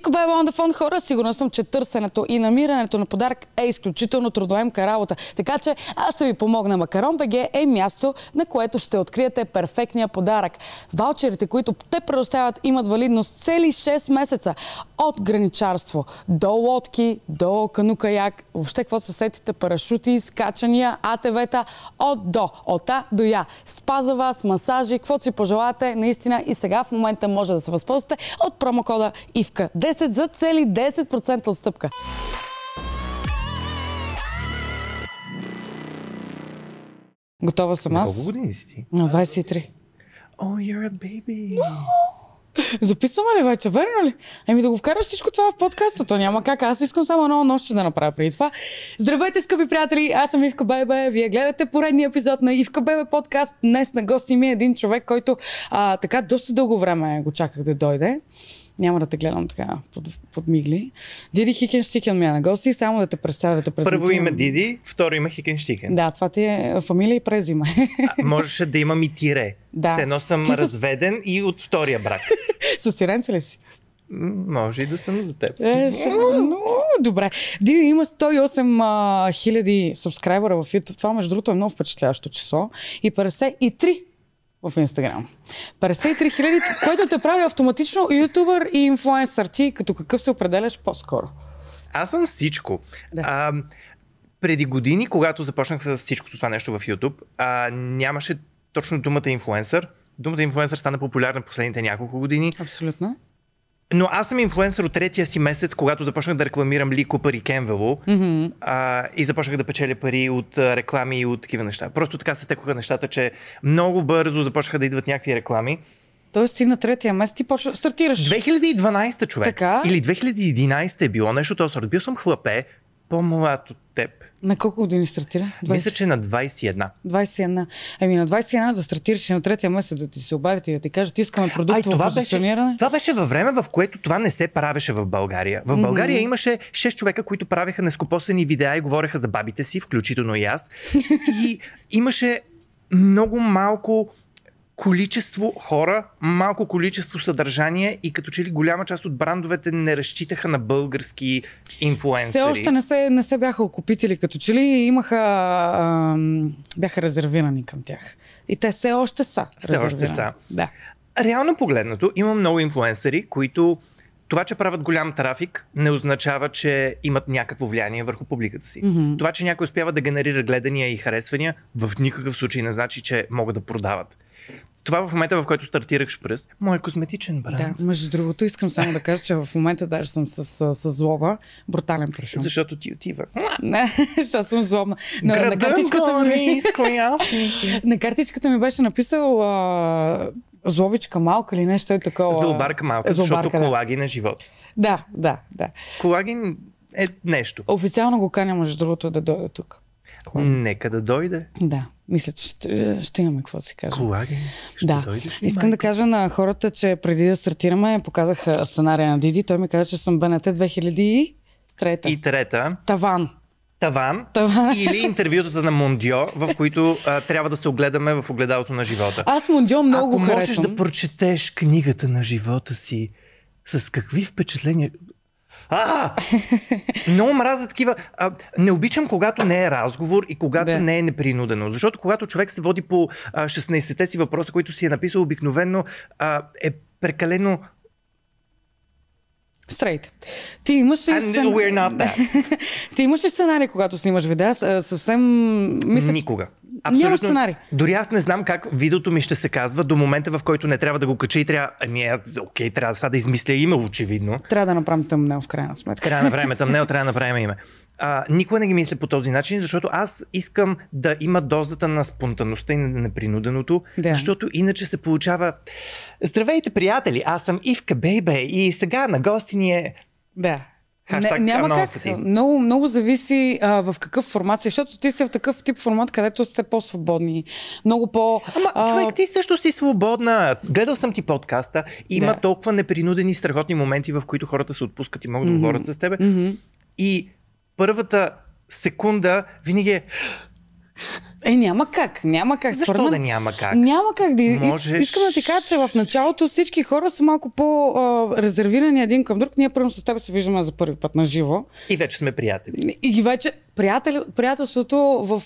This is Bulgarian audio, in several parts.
Ивка Беба on the хора, сигурна съм, че търсенето и намирането на подарък е изключително трудоемка работа. Така че аз ще ви помогна. Макарон БГ е място, на което ще откриете перфектния подарък. Ваучерите, които те предоставят, имат валидност цели 6 месеца. От граничарство до лодки, до канукаяк, въобще какво се сетите, парашути, скачания, АТВ-та, от до, от А до Я. Спа за вас, масажи, каквото си пожелате, наистина и сега в момента може да се възползвате от промокода ИВКА. 10 за цели 10% отстъпка. Готова съм аз. Колко години си ти? На 23. Oh, you're a baby. Записваме ли вече? Верно ли? Еми да го вкараш всичко това в подкаста. То няма как. Аз искам само едно нощче да направя преди това. Здравейте, скъпи приятели! Аз съм Ивка Бебе. Вие гледате поредния епизод на Ивка Бебе подкаст. Днес на гости ми е един човек, който а, така доста дълго време го чаках да дойде. Няма да те гледам така под, под мигли. Диди Хикенштикен ми е на гости, само да те представя, да те презентирам. Първо име Диди, второ име Хикенштикен. Да, това ти е фамилия и презима. А, можеше да имам и тире. Да. Все едно съм Ти с- разведен и от втория брак. С сиренце ли си? Може и да съм за теб. Е, ще... Но, добре. Диди има 108 а, хиляди сабскрайбера в YouTube. Това, между другото, е много впечатляващо число. И 53 в Инстаграм. 53 хиляди, което те прави автоматично ютубър и инфлуенсър. Ти като какъв се определяш по-скоро? Аз съм всичко. Да. А, преди години, когато започнах с всичкото това нещо в YouTube, а, нямаше точно думата инфлуенсър. Думата инфлуенсър стана популярна последните няколко години. Абсолютно. Но аз съм инфлуенсър от третия си месец, когато започнах да рекламирам Ли Купър и Кенвело Mm-hmm. а, и започнах да печеля пари от реклами и от такива неща. Просто така се стекоха нещата, че много бързо започнаха да идват някакви реклами. Тоест ти на третия месец ти почва, стартираш. 2012 човек. Така. Или 2011 е било нещо сорт. Бил съм хлапе, по-млад от теб. На колко години стартира? Мисля, че на 21. 21. Ами на 21 да стартираш и на третия месец да ти се обадят и да ти кажат, искаме продуктово това беше, позициониране. това беше във време, в което това не се правеше в България. В България mm-hmm. имаше 6 човека, които правеха нескопосени видеа и говореха за бабите си, включително и аз. и имаше много малко количество хора, малко количество съдържание и като че ли голяма част от брандовете не разчитаха на български инфлуенсъри. Все още не се, не се бяха окупители, като че ли имаха, ам, бяха резервирани към тях. И те все още са. Все още са. Да. Реално погледнато, има много инфлуенсъри, които това, че правят голям трафик, не означава, че имат някакво влияние върху публиката си. Мгм. Това, че някой успява да генерира гледания и харесвания, в никакъв случай не значи, че могат да продават. Това в момента, в който стартирах шпръс, мой козметичен бранд. да. Между другото, искам само да кажа, че в момента даже съм с, с, злоба. Брутален парфюм. Защото ти отива. Не, защото съм злобна. На, на, Града картичката ми, на картичката ми беше написал а, злобичка малка или нещо е такова. Злобарка малка, Злобарка, защото да. колаген е живот. Да, да, да. Колаген е нещо. Официално го каня, между другото, да дойде тук. Нека да дойде. Да, мисля, че ще, ще имаме какво да си кажем. Колаген. Ще Да. дойдеш Искам да майка? кажа на хората, че преди да стартираме, показах сценария на Диди. Той ми каза, че съм БНТ 2003. И трета, Таван. таван, Таван. или интервютата на Мондио, в които а, трябва да се огледаме в огледалото на живота. Аз Мондио много Ако го можеш харесвам. да прочетеш книгата на живота си, с какви впечатления... А! Много мразя такива. А, не обичам, когато не е разговор и когато Да. не е непринудено. Защото когато човек се води по а, 16-те си въпроса, които си е написал обикновено, а, е прекалено. Стрейт. Ти имаш ли, that. Ти имаш ли сценарий, когато снимаш видеа? Съвсем мисля, Никога. Нямаш сценарий. Дори аз не знам как видеото ми ще се казва до момента, в който не трябва да го кача и трябва. Ами, аз, окей, трябва сега да измисля име, очевидно. трябва да направим тъмнел в крайна сметка. Трябва да направим тъмнел, трябва да направим име. А, никога не ги мисля по този начин, защото аз искам да има дозата на спонтанността и на непринуденото, Да. защото иначе се получава Здравейте, приятели, аз съм Ивка Бейбе и сега на гости ни е... Да. Не, няма как. Много, много зависи а, в какъв формат си, защото ти си в такъв тип формат, където сте по-свободни. Много по... Ама, а, човек, ти също си свободна. Гледал съм ти подкаста. Има Да. толкова непринудени, страхотни моменти, в които хората се отпускат и могат да Мгм. говорят с теб. мгм. И първата секунда винаги е Е, няма как. Няма как. Защо Според да няма как? Няма как да. Можеш... Искам да ти кажа, че в началото всички хора са малко по-резервирани един към друг. Ние първо с теб се виждаме за първи път на живо. И вече сме приятели. И вече приятел, приятелството в,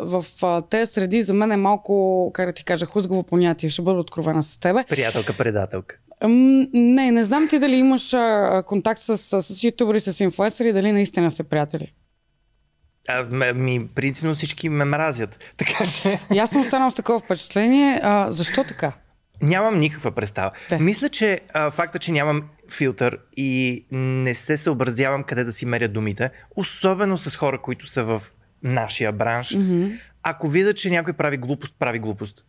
в а, тези среди за мен е малко, как да ти кажа, хузгово понятие. Ще бъда откровена с тебе. Приятелка-предателка. Не, не знам ти дали имаш контакт с, с, ютубъри, с инфлуенсъри, дали наистина сте приятели. А, м- ми, принципно всички ме мразят. Така че И аз съм останал с такова впечатление. А, защо така? нямам никаква представа. Да. Мисля, че а, факта, че нямам филтър и не се съобразявам къде да си меря думите, особено с хора, които са в нашия бранш, Мгм. ако видя, че някой прави глупост, прави глупост.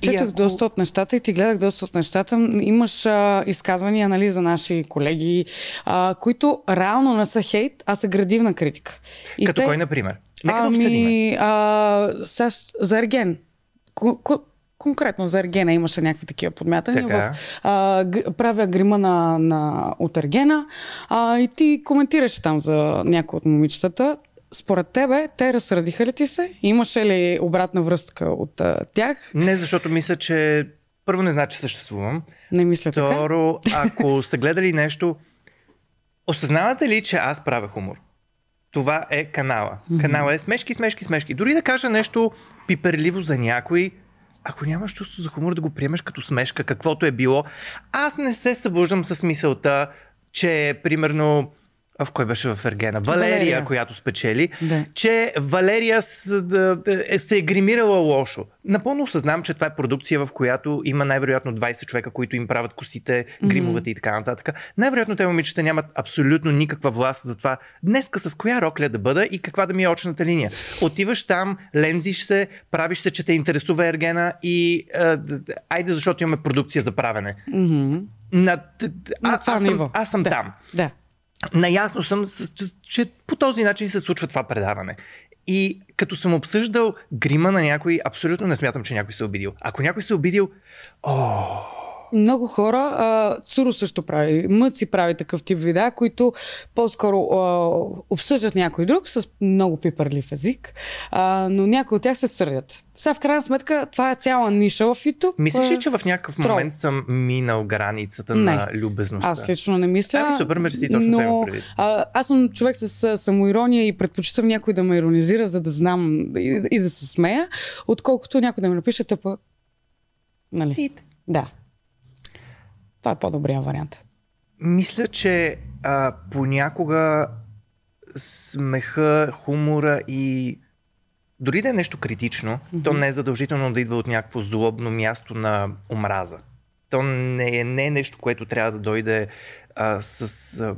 Четох ако- доста от нещата и ти гледах доста от нещата. Имаш а, изказвания нали, за наши колеги, а, които реално не са хейт, а са градивна критика. И Като те- кой, например? Нека да обсъдим. Ами, а, САЩ, за Ерген. Ко- ко- конкретно за Ергена имаше някакви такива подмятания. Така. В, а, гр- правя грима на, на, от Ергена а, и ти коментираше там за някои от момичетата. Според тебе, те разсърдиха ли ти се? Имаше ли обратна връзка от а, тях? Не, защото мисля, че първо не значи, че съществувам. Не мисля така. Второ, ако са гледали нещо, осъзнавате ли, че аз правя хумор? Това е канала. Канала е смешки, смешки, смешки. Дори да кажа нещо пиперливо за някой, ако нямаш чувство за хумор да го приемеш като смешка, каквото е било, аз не се събуждам с мисълта, че примерно в кой беше в Ергена? Валерия, Валерия. която спечели, Да. че Валерия е, се е гримирала лошо. Напълно осъзнавам, че това е продукция, в която има най-вероятно 20 човека, които им правят косите, гримовете и така нататък. Най-вероятно те момичета нямат абсолютно никаква власт за това днеска с коя рокля да бъда и каква да ми е очната линия. Отиваш там, лензиш се, правиш се, че те интересува Ергена и д- айде, защото имаме продукция за правене. Мгм. На, д- На а, това аз, ниво. съм, аз съм Да. там. Да. Наясно съм, че по този начин се случва това предаване. И като съм обсъждал грима на някой, абсолютно не смятам, че някой се е обидил. Ако някой се е обидил, о, Много хора, а, Цуро също прави, Мъци прави такъв тип видеа, които по-скоро а, обсъждат някой друг с много пипърлив език, а, но някои от тях се сърдят. Сега в крайна сметка това е цяла ниша в YouTube. мислиш ли, че в някакъв трол. момент съм минал границата Не. на любезността? Аз лично не мисля. Ами, супер, мерси, точно но, а, аз съм човек с самоирония и предпочитам някой да ме иронизира, за да знам и, и да се смея, отколкото някой да ми напише тъпа. Нали? Да. Това е по-добрия вариант. Мисля, че а, понякога смеха, хумора и дори да е нещо критично, mm-hmm. то не е задължително да идва от някакво злобно място на омраза. То не е, не е нещо, което трябва да дойде а, с... А...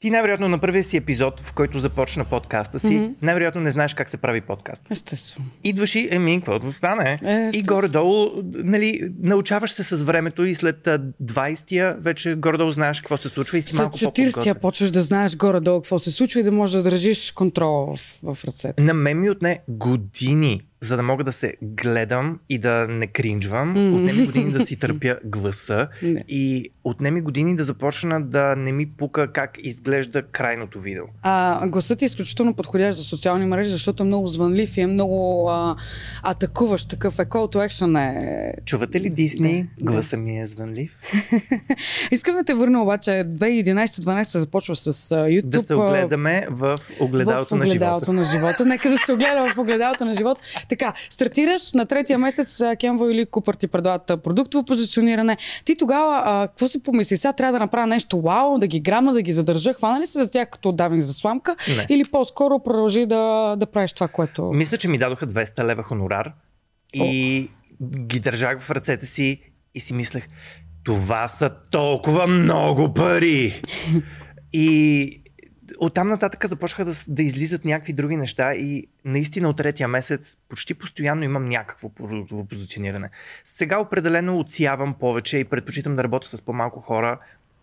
Ти най-вероятно на първия си епизод, в който започна подкаста си, mm-hmm. най-вероятно не знаеш как се прави подкаст. Естествено. Идваш и, еми, каквото стане. Е, и горе-долу, нали, научаваш се с времето и след а, 20-я вече горе-долу знаеш какво се случва и си След малко 40-тия по-подготвен. почваш да знаеш горе-долу какво се случва и да можеш да държиш контрол в, в ръцете. На мен ми отне години, за да мога да се гледам и да не кринжвам. М. Отне ми години да си търпя гласа Не. и отне ми години да започна да не ми пука как изглежда крайното видео. А, гласът е изключително подходящ за социални мрежи, защото е много звънлив и е много а, атакуващ такъв. Е call to action е... Чувате ли Дисни? Да, Гласа ми е звънлив. Искам да те върна обаче. 2011-12 започва с YouTube. Да се огледаме в огледалото в на живота. огледалото на живота. Нека да се огледа в огледалото на живота. Така, стартираш на третия месец а, Кенво или Купър ти предлагат продуктово позициониране. Ти тогава, а, какво си помисли? Сега трябва да направя нещо вау, да ги грама, да ги задържа. Хвана ли се за тях като давник за сламка? Не. Или по-скоро продължи да, да правиш това, което... Мисля, че ми дадоха 200 лева хонорар и ги държах в ръцете си и си мислех, това са толкова много пари. и оттам нататък започнаха да, да излизат някакви други неща и наистина от третия месец почти постоянно имам някакво продуктово позициониране. Сега определено отсявам повече и предпочитам да работя с по-малко хора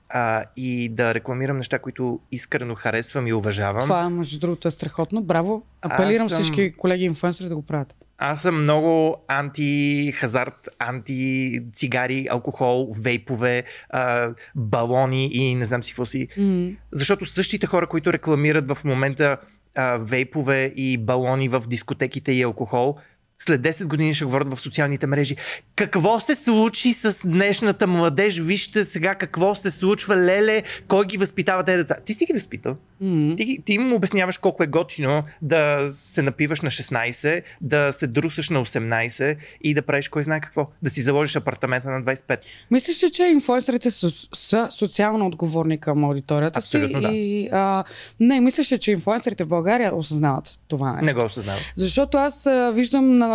а, и да рекламирам неща, които искрено харесвам и уважавам. Това, между другото, е страхотно. Браво. Апелирам съм- всички колеги инфуенсъри да го правят. Аз съм много анти-хазарт, анти-цигари, алкохол, вейпове, а, балони и не знам си какво си. М. Защото същите хора, които рекламират в момента а, вейпове и балони в дискотеките и алкохол, след 10 години ще говорят в социалните мрежи. Какво се случи с днешната младеж? Вижте сега какво се случва, леле, кой ги възпитава тези деца? Ти си ги възпитал. Mm-hmm. Ти, ти им обясняваш колко е готино да се напиваш на 16, да се друсаш на 18 и да правиш кой знае какво. Да си заложиш апартамента на 25. Мислиш ли, че инфлуенсърите са, са социално отговорни към аудиторията Абсолютно, си? да. И, а, не, мислиш ли, че инфлуенсърите в България осъзнават това нещо? Не го осъзнавам. Защото аз а, виждам на,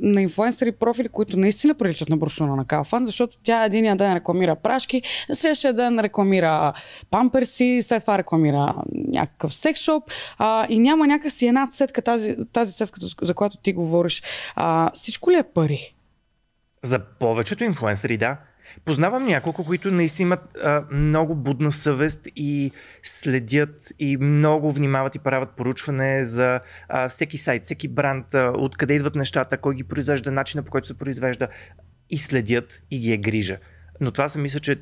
на инфлуенсъри профили, които наистина приличат на брошура на Калфан, защото тя единия ден рекламира прашки, на следващия ден рекламира памперси, след това рекламира някакъв секшоп а, и няма някакси една цетка, тази, тази цетка, за която ти говориш. А, всичко ли е пари? За повечето инфлуенсъри, да. Познавам няколко, които наистина имат а, много будна съвест и следят и много внимават и правят поручване за а, всеки сайт, всеки бранд, откъде идват нещата, кой ги произвежда, начина по който се произвежда и следят и ги е грижа. Но това се мисля, че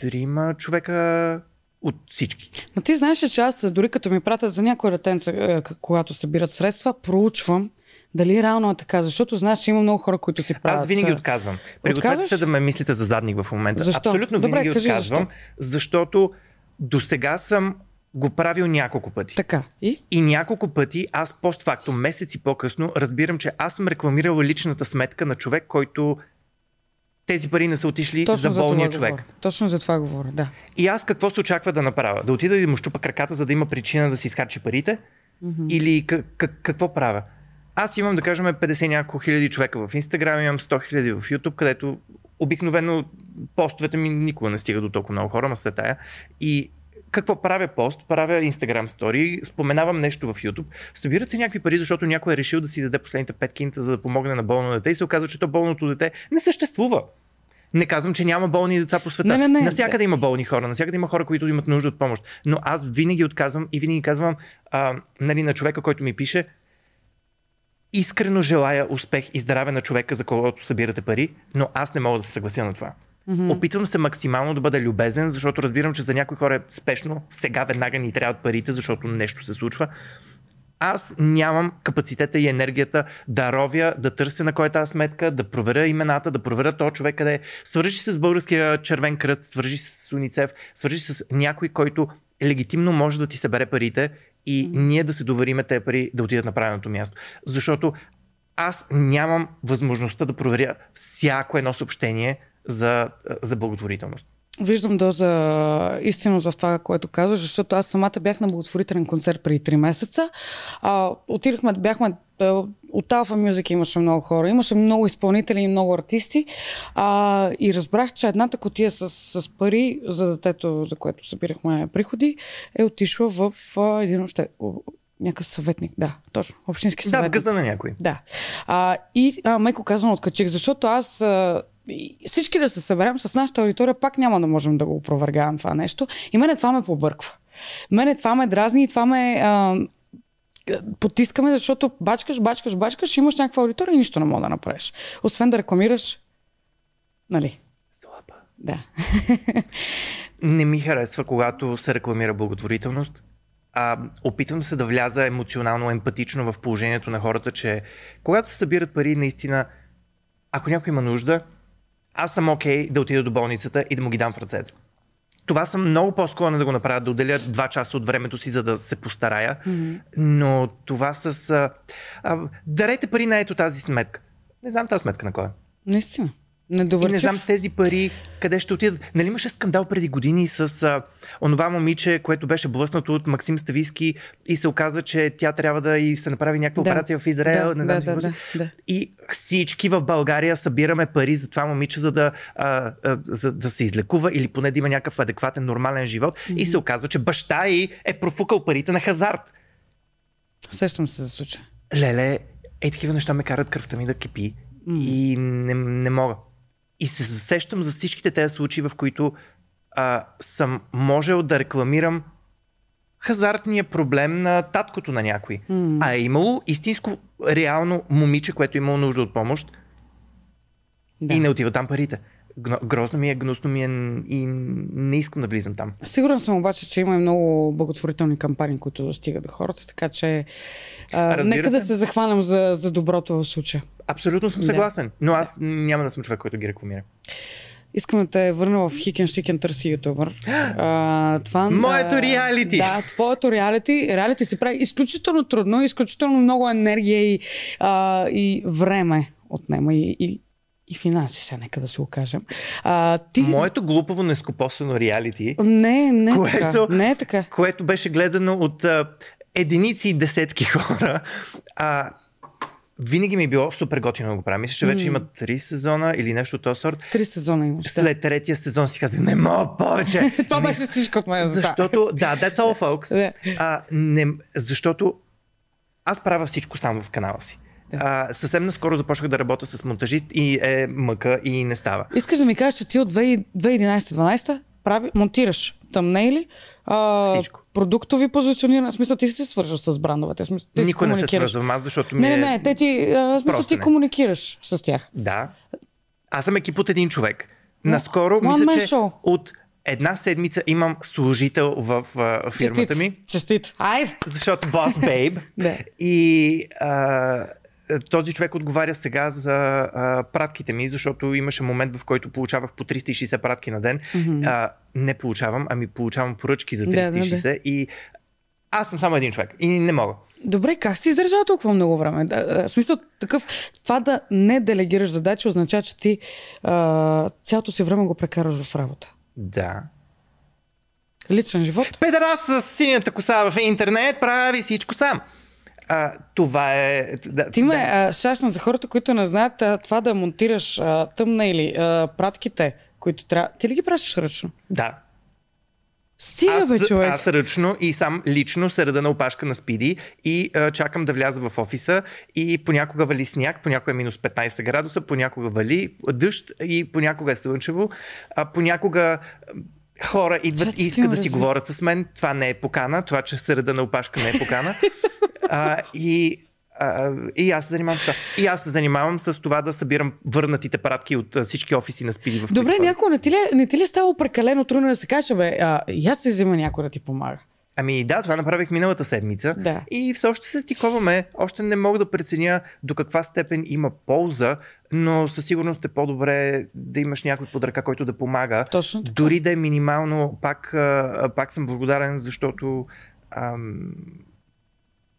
трима човека от всички. Но ти знаеш, че аз дори като ми пратят за някои детенца, е, когато събират средства, проучвам дали реално е така, защото знаеш, че има много хора, които си правят. Аз винаги отказвам. Пригответе се да ме мислите за задник в момента. Защо? Абсолютно Добре, винаги кажи отказвам, защо. защото до сега съм го правил няколко пъти. Така. И? И няколко пъти аз постфактум, месеци по-късно, разбирам, че аз съм рекламирал личната сметка на човек, който тези пари не са отишли Точно за за, болния това човек. говоря. Точно за това говоря, да. И аз какво се очаква да направя? Да отида и да му щупа краката, за да има причина да си изхарчи парите? Mm-hmm. Или к- к- какво правя? Аз имам, да кажем, 50 няколко хиляди човека в Инстаграм, имам 100 хиляди в YouTube, където обикновено постовете ми никога не стига до толкова много хора, ма след тая. И какво правя пост, правя Instagram стори, споменавам нещо в YouTube, събират се някакви пари, защото някой е решил да си даде последните 5 кинта, за да помогне на болно дете и се оказва, че то болното дете не съществува. Не казвам, че няма болни деца по света. Не, не, не. Навсякъде има болни хора, навсякъде има хора, които имат нужда от помощ. Но аз винаги отказвам и винаги казвам а, нали, на човека, който ми пише, искрено желая успех и здраве на човека, за когото събирате пари, но аз не мога да се съглася на това. Mm-hmm. Опитвам се максимално да бъда любезен, защото разбирам, че за някои хора е спешно, сега веднага ни трябват парите, защото нещо се случва. Аз нямам капацитета и енергията да ровя, да търся на кой е тази сметка, да проверя имената, да проверя този човек къде е. Свържи се с българския червен кръст, свържи се с Уницев, свържи се с някой, който легитимно може да ти събере парите и mm. ние да се довериме тези пари да отидат на правилното място. Защото аз нямам възможността да проверя всяко едно съобщение за, за благотворителност. Виждам доза истинност в това, което казваш, защото аз самата бях на благотворителен концерт преди 3 месеца. А, отидахме, бяхме от Alpha Music имаше много хора, имаше много изпълнители и много артисти. А, и разбрах, че едната котия с, с пари за детето, за което събирахме приходи, е отишла в а, един още, някакъв съветник. Да, точно. Общински съветник. Да, гъзда на някой. Да. А, и а, меко казвам откачих, защото аз а, всички да се съберем с нашата аудитория, пак няма да можем да го опровергавам това нещо. И мене това ме побърква. Мене това ме дразни и това ме а, потискаме, защото бачкаш, бачкаш, бачкаш, имаш някаква аудитория и нищо не мога да направиш. Освен да рекламираш, нали? Слаба. Да. Не ми харесва, когато се рекламира благотворителност. А, опитвам се да вляза емоционално, емпатично в положението на хората, че когато се събират пари, наистина, ако някой има нужда, аз съм окей okay да отида до болницата и да му ги дам в ръцете. Това съм много по-склонен да го направя, да отделя два часа от времето си, за да се постарая. Mm-hmm. Но това с... А, а, дарете пари на ето тази сметка. Не знам тази сметка на кой е. Наистина. И не Недовърчив. знам тези пари къде ще отидат. Нали имаше скандал преди години с а, онова момиче, което беше блъснато от Максим Стависки и се оказа, че тя трябва да и се направи някаква Да. операция в Израел. Да, не знам, да, да, да, да. И всички в България събираме пари за това момиче, за да, а, а, за да се излекува или поне да има някакъв адекватен, нормален живот. Mm-hmm. И се оказва, че баща й е профукал парите на хазарт. Сещам се за случая. Леле, е такива неща ме карат кръвта ми да кипи mm. и не, не мога. И се засещам за всичките тези случаи, в които а, съм можел да рекламирам хазартния проблем на таткото на някой. Mm. А е имало истинско, реално момиче, което е имало нужда от помощ Да. и не отива там парите. Грозно ми е, гнусно ми е и не искам да влизам там. Сигурен съм обаче, че има и много благотворителни кампании, които достигат до хората, така че а, Разбира нека да се. се захванем за, за доброто в случая. Абсолютно съм Да. съгласен, но аз няма да съм човек, който ги рекламира. Искам да те върна в Хикен Шикен търси ютубър. А, това, Моето реалити! Да, твоето реалити. Реалити се прави изключително трудно, изключително много енергия и, а, и време отнема и, и, и финанси, сега нека да си го кажем. А, ти... Моето глупаво нескопосано реалити, Не, не е Което- така. Не е така. което беше гледано от а, единици и десетки хора, а, винаги ми е било супер готино да го правя. Мисля, че вече М. има три сезона или нещо от този сорт. Три сезона имаш. След третия сезон си казах, не мога повече. Това Не- беше всичко от това. Защото, да, that's all, folks. А, не, защото аз правя всичко само в канала си. Да. А, съвсем наскоро започнах да работя с монтажист и е мъка и не става. Искаш да ми кажеш, че ти от 2011-12 прави, монтираш тъмнейли, а, Всичко. продуктови позициониране. В смисъл, ти си се свържаш с брандовете. Смисъл, ти Никой не се свързвам аз, защото ми Не, не, е... не, те ти, а, смисъл, ти не. комуникираш с тях. Да. Аз съм екип от един човек. Наскоро, One мисля, че show. от една седмица имам служител в а, фирмата Честит. ми, Честит. Айде. защото бос бейб. И а, този човек отговаря сега за а, пратките ми, защото имаше момент, в който получавах по 360 пратки на ден. А, не получавам, ами получавам поръчки за Да, да, да. 360 и аз съм само един човек и не мога. Добре, как си издържал толкова много време? Да, В смисъл, такъв, това да не делегираш задачи означава, че ти а, цялото си време го прекараш в работа. Да. Личен живот? Педерас с синята коса в интернет прави всичко сам. А, това е... Да, Ти ме да. шашна за хората, които не знаят а, това да монтираш а, тъмна или а, пратките, които трябва. Ти ли ги пращаш ръчно? Да. Стига, аз, бе, човек. аз ръчно и сам лично се на опашка на спиди и а, чакам да вляза в офиса и понякога вали сняг, понякога е минус 15 градуса, понякога вали дъжд и понякога е слънчево, а понякога хора идват и искат да си говорят с мен. Това не е покана, това, че се реда на опашка не е покана. а, и а, и аз се занимавам с това. И аз се занимавам с това да събирам върнатите пратки от всички офиси на спиди в Добре, някой не ти, ли, е- не ти ли е ставало прекалено трудно да се каже, бе, а, и аз се взема някой да ти помага. Ами да, това направих миналата седмица. Да. И все още се стиковаме. Още не мога да преценя до каква степен има полза, но със сигурност е по-добре да имаш някой под ръка, който да помага. Точно така. Дори да е минимално, пак, пак съм благодарен, защото ам,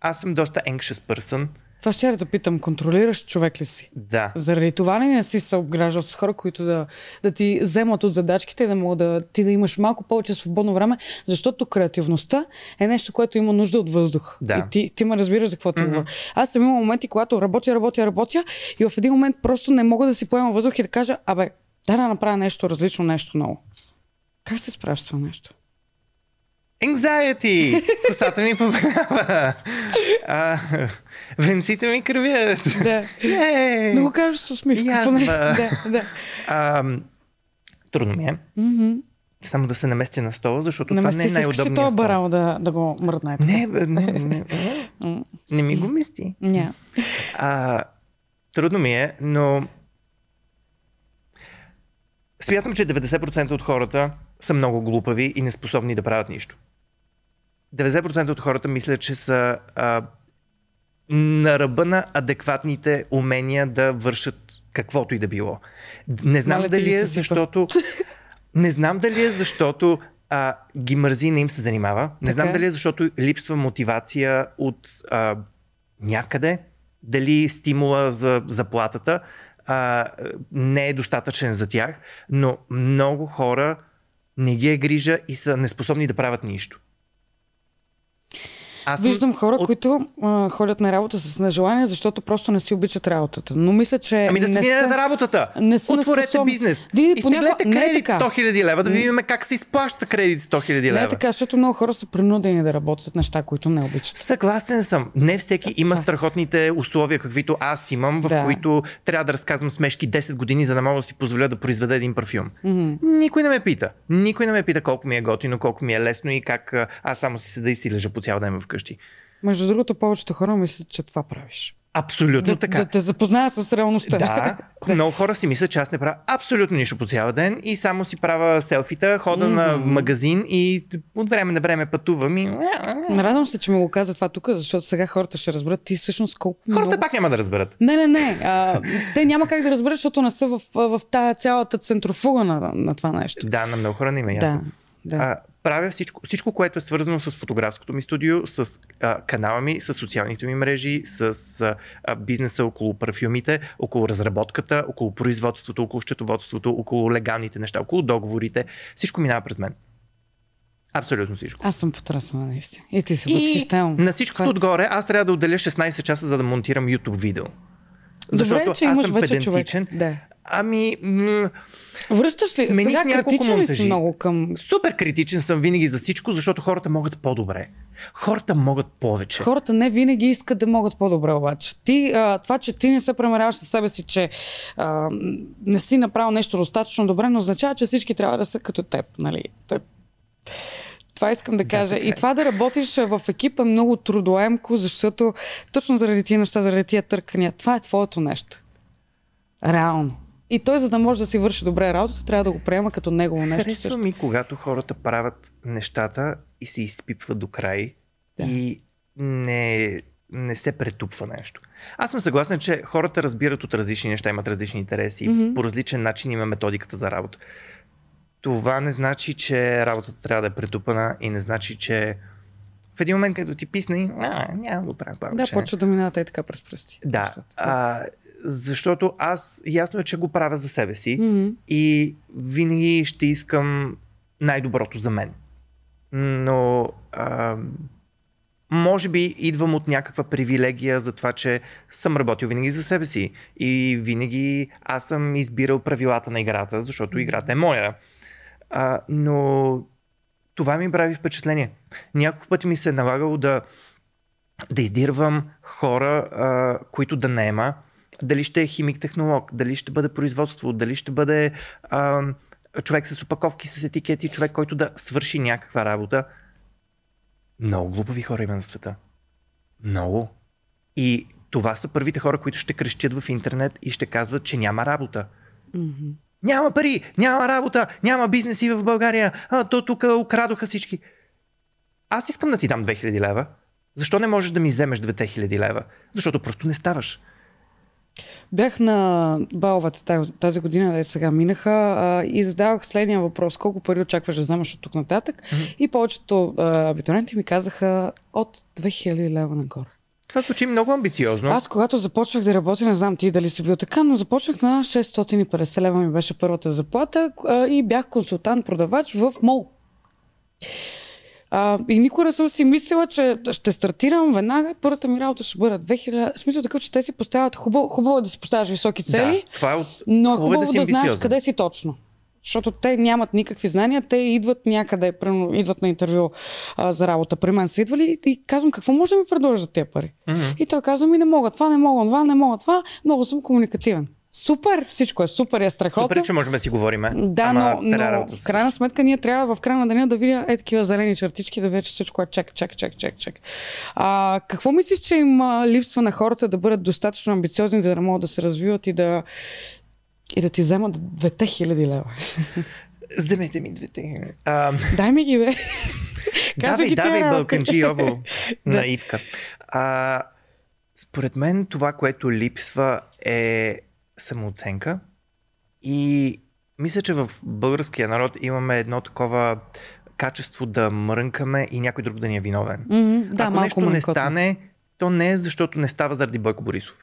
аз съм доста anxious person. Това ще да питам, контролираш човек ли си? Да. Заради това ли не си се обграждал с хора, които да, да ти вземат от задачките и да могат да ти да имаш малко повече свободно време, защото креативността е нещо, което има нужда от въздух. Да. И ти, ти ме разбираш за какво ти говоря. Аз съм имал моменти, когато работя, работя, работя и в един момент просто не мога да си поема въздух и да кажа, абе, дай да направя нещо различно, нещо ново. Как се справяш с това нещо? Anxiety! Косата ми повелява. А, венците ми кървят. Да. Ей! Да го кажеш с усмивка. Поне. Да, да. Ам, трудно ми е. Мгм. Само да се наместя на стола, защото Намести това не е най-удобният стол. барал да, да го мръдна? Не, бе, не, не, не, не ми го мести. Ня. А, трудно ми е, но смятам, че 90% от хората са много глупави и неспособни да правят нищо. 90% от хората мислят, че са а, на ръба на адекватните умения да вършат каквото и да било. Не знам ти дали е защото. Не знам дали е защото а, ги мързи не им се занимава. Не Така знам е. дали е защото липсва мотивация от а, някъде. Дали стимула за заплатата а, не е достатъчен за тях. Но много хора не ги е грижа и са неспособни да правят нищо. Аз Виждам хора, от- които а, ходят на работа с нежелание, защото просто не си обичат работата. Но мисля, че Ами да не са... на работата. не са Отворете неспособни. бизнес. Ди, И понякога- стеглете не е кредит така. 100 000 лева, да видим как се изплаща кредит 100 000 лева. Не е така, защото много хора са принудени да работят неща, които не обичат. Съгласен съм. Не всеки има е. страхотните условия, каквито аз имам, в Да. които трябва да разказвам смешки 10 години, за да мога да си позволя да произведа един парфюм. Мгм. Никой не ме пита. Никой не ме пита колко ми е готино, колко ми е лесно и как аз само си седа и си лежа по цял ден вкъщи. Между другото, повечето хора мислят, че това правиш. Абсолютно да, така. Да те запозная с реалността. Да, много хора си мислят, че аз не правя абсолютно нищо по цял ден и само си правя селфита, хода mm-hmm. на магазин и от време на време пътувам и... Радвам се, че ми го каза това тук, защото сега хората ще разберат ти всъщност колко Хората много... пак няма да разберат. Не, не, не. А, те няма как да разберат, защото не са в, в, в тая цялата центрофуга на, на това нещо. Да, на много хора не има ясно. Да, да. А, правя всичко, всичко, което е свързано с фотографското ми студио, с а, канала ми, с социалните ми мрежи, с а, бизнеса около парфюмите, около разработката, около производството, около счетоводството, около легалните неща, около договорите. Всичко минава през мен. Абсолютно всичко. Аз съм потресена наистина. И ти се възхищавам. На всичкото Това... отгоре аз трябва да отделя 16 часа, за да монтирам YouTube видео. Защото Добре, че аз имаш съм вече педантичен. човек. Да. Ами, м- Връщаш ли? Смених Сега критичен ли си много към... супер критичен съм винаги за всичко, защото хората могат по-добре. Хората могат повече. Хората не винаги искат да могат по-добре обаче. Ти, а, това, че ти не се премеряваш със себе си, че а, не си направил нещо достатъчно добре, не означава, че всички трябва да са като теб. Нали? Това искам да кажа. така и е. това да работиш в екип е много трудоемко, защото точно заради тия неща, заради тия търкания, това е твоето нещо. Реално. И той, за да може да си върши добре работата, трябва да го приема като негово нещо Харесва също. ми, когато хората правят нещата и се изпипват до край Да. и не, не се претупва нещо. Аз съм съгласен, че хората разбират от различни неща, имат различни интереси, Мгм. по различен начин има методиката за работа. Това не значи, че работата трябва да е претупана и не значи, че в един момент, като ти писне, а, няма да го правя повече. Да, почва да минават и така през пръсти. Да, а, защото аз ясно е, че го правя за себе си Мгм. и винаги ще искам най-доброто за мен. Но а, може би идвам от някаква привилегия за това, че съм работил винаги за себе си и винаги аз съм избирал правилата на играта, защото играта е моя. А, но това ми прави впечатление. Няколко пъти ми се е налагало да, да издирвам хора, а, които да наема. Дали ще е химик-технолог, дали ще бъде производство, дали ще бъде а, човек с опаковки, с етикети, човек, който да свърши някаква работа. Много глупави хора има на света. Много. И това са първите хора, които ще крещят в интернет и ще казват, че няма работа. Мгм. Няма пари, няма работа, няма бизнеси в България, а, то тук украдоха всички. Аз искам да ти дам 2000 лева. Защо не можеш да ми вземеш 2000 лева? Защото просто не ставаш. Бях на баловата тази, година, да сега минаха, а, и задавах следния въпрос. Колко пари очакваш да вземаш от тук нататък? Мгм. И повечето а, абитуриенти ми казаха от 2000 лева нагоре. Това звучи много амбициозно. Аз, когато започвах да работя, не знам ти дали си бил така, но започнах на 650 лева ми беше първата заплата а, и бях консултант-продавач в МОЛ. А, и никога не съм си мислила, че ще стартирам веднага. Първата ми работа ще бъде 2000. В смисъл такъв, че те си поставят хубаво, хубаво е да си поставяш високи цели, Да, това е от... но е хубаво е си да, знаеш къде си точно. Защото те нямат никакви знания, те идват някъде, примерно, идват на интервю а, за работа. При мен са идвали и казвам, какво може да ми предложат за тези пари? Мгм. И той казва ми, не мога това, не мога това, не мога това. Много съм комуникативен. Супер, всичко е супер, е страхотно. Супер, че можем да си говорим. Да, Ама но, но в крайна сметка ние трябва в края на деня да видя е такива зелени чертички, да видя, че всичко е чек, чек, чек, чек, чек. А, какво мислиш, че им липсва на хората да бъдат достатъчно амбициозни, за да могат да се развиват и да, и да ти вземат двете хиляди лева? Вземете ми двете. А, Дай ми ги, бе. Казвай ги давай, работи. Бълканджи Йово Да. на Ивка. А, според мен това, което липсва е самооценка и мисля, че в българския народ имаме едно такова качество да мрънкаме и някой друг да ни е виновен. Мгм, Да, Ако малко нещо не мрънкотно. стане, то не е защото не става заради Бойко Борисов.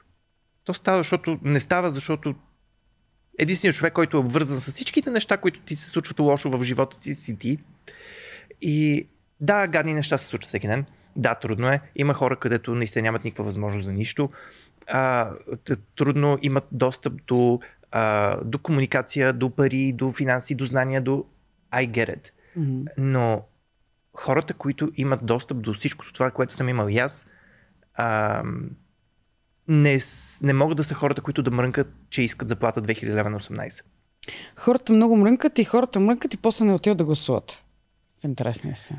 То става, защото не става, защото единственият човек, който е обвързан с всичките неща, които ти се случват лошо в живота ти, си ти. И да, гадни неща се случват всеки ден. Да, трудно е. Има хора, където наистина нямат никаква възможност за нищо. А, трудно имат достъп до, а, до комуникация, до пари, до финанси, до знания, до I get it. Мгм. Но хората, които имат достъп до всичко това, което съм имал и аз, а, не, не могат да са хората, които да мрънкат, че искат заплата 2000 лева на 18. Хората много мрънкат и хората мрънкат и после не отиват да гласуват. В интересния си.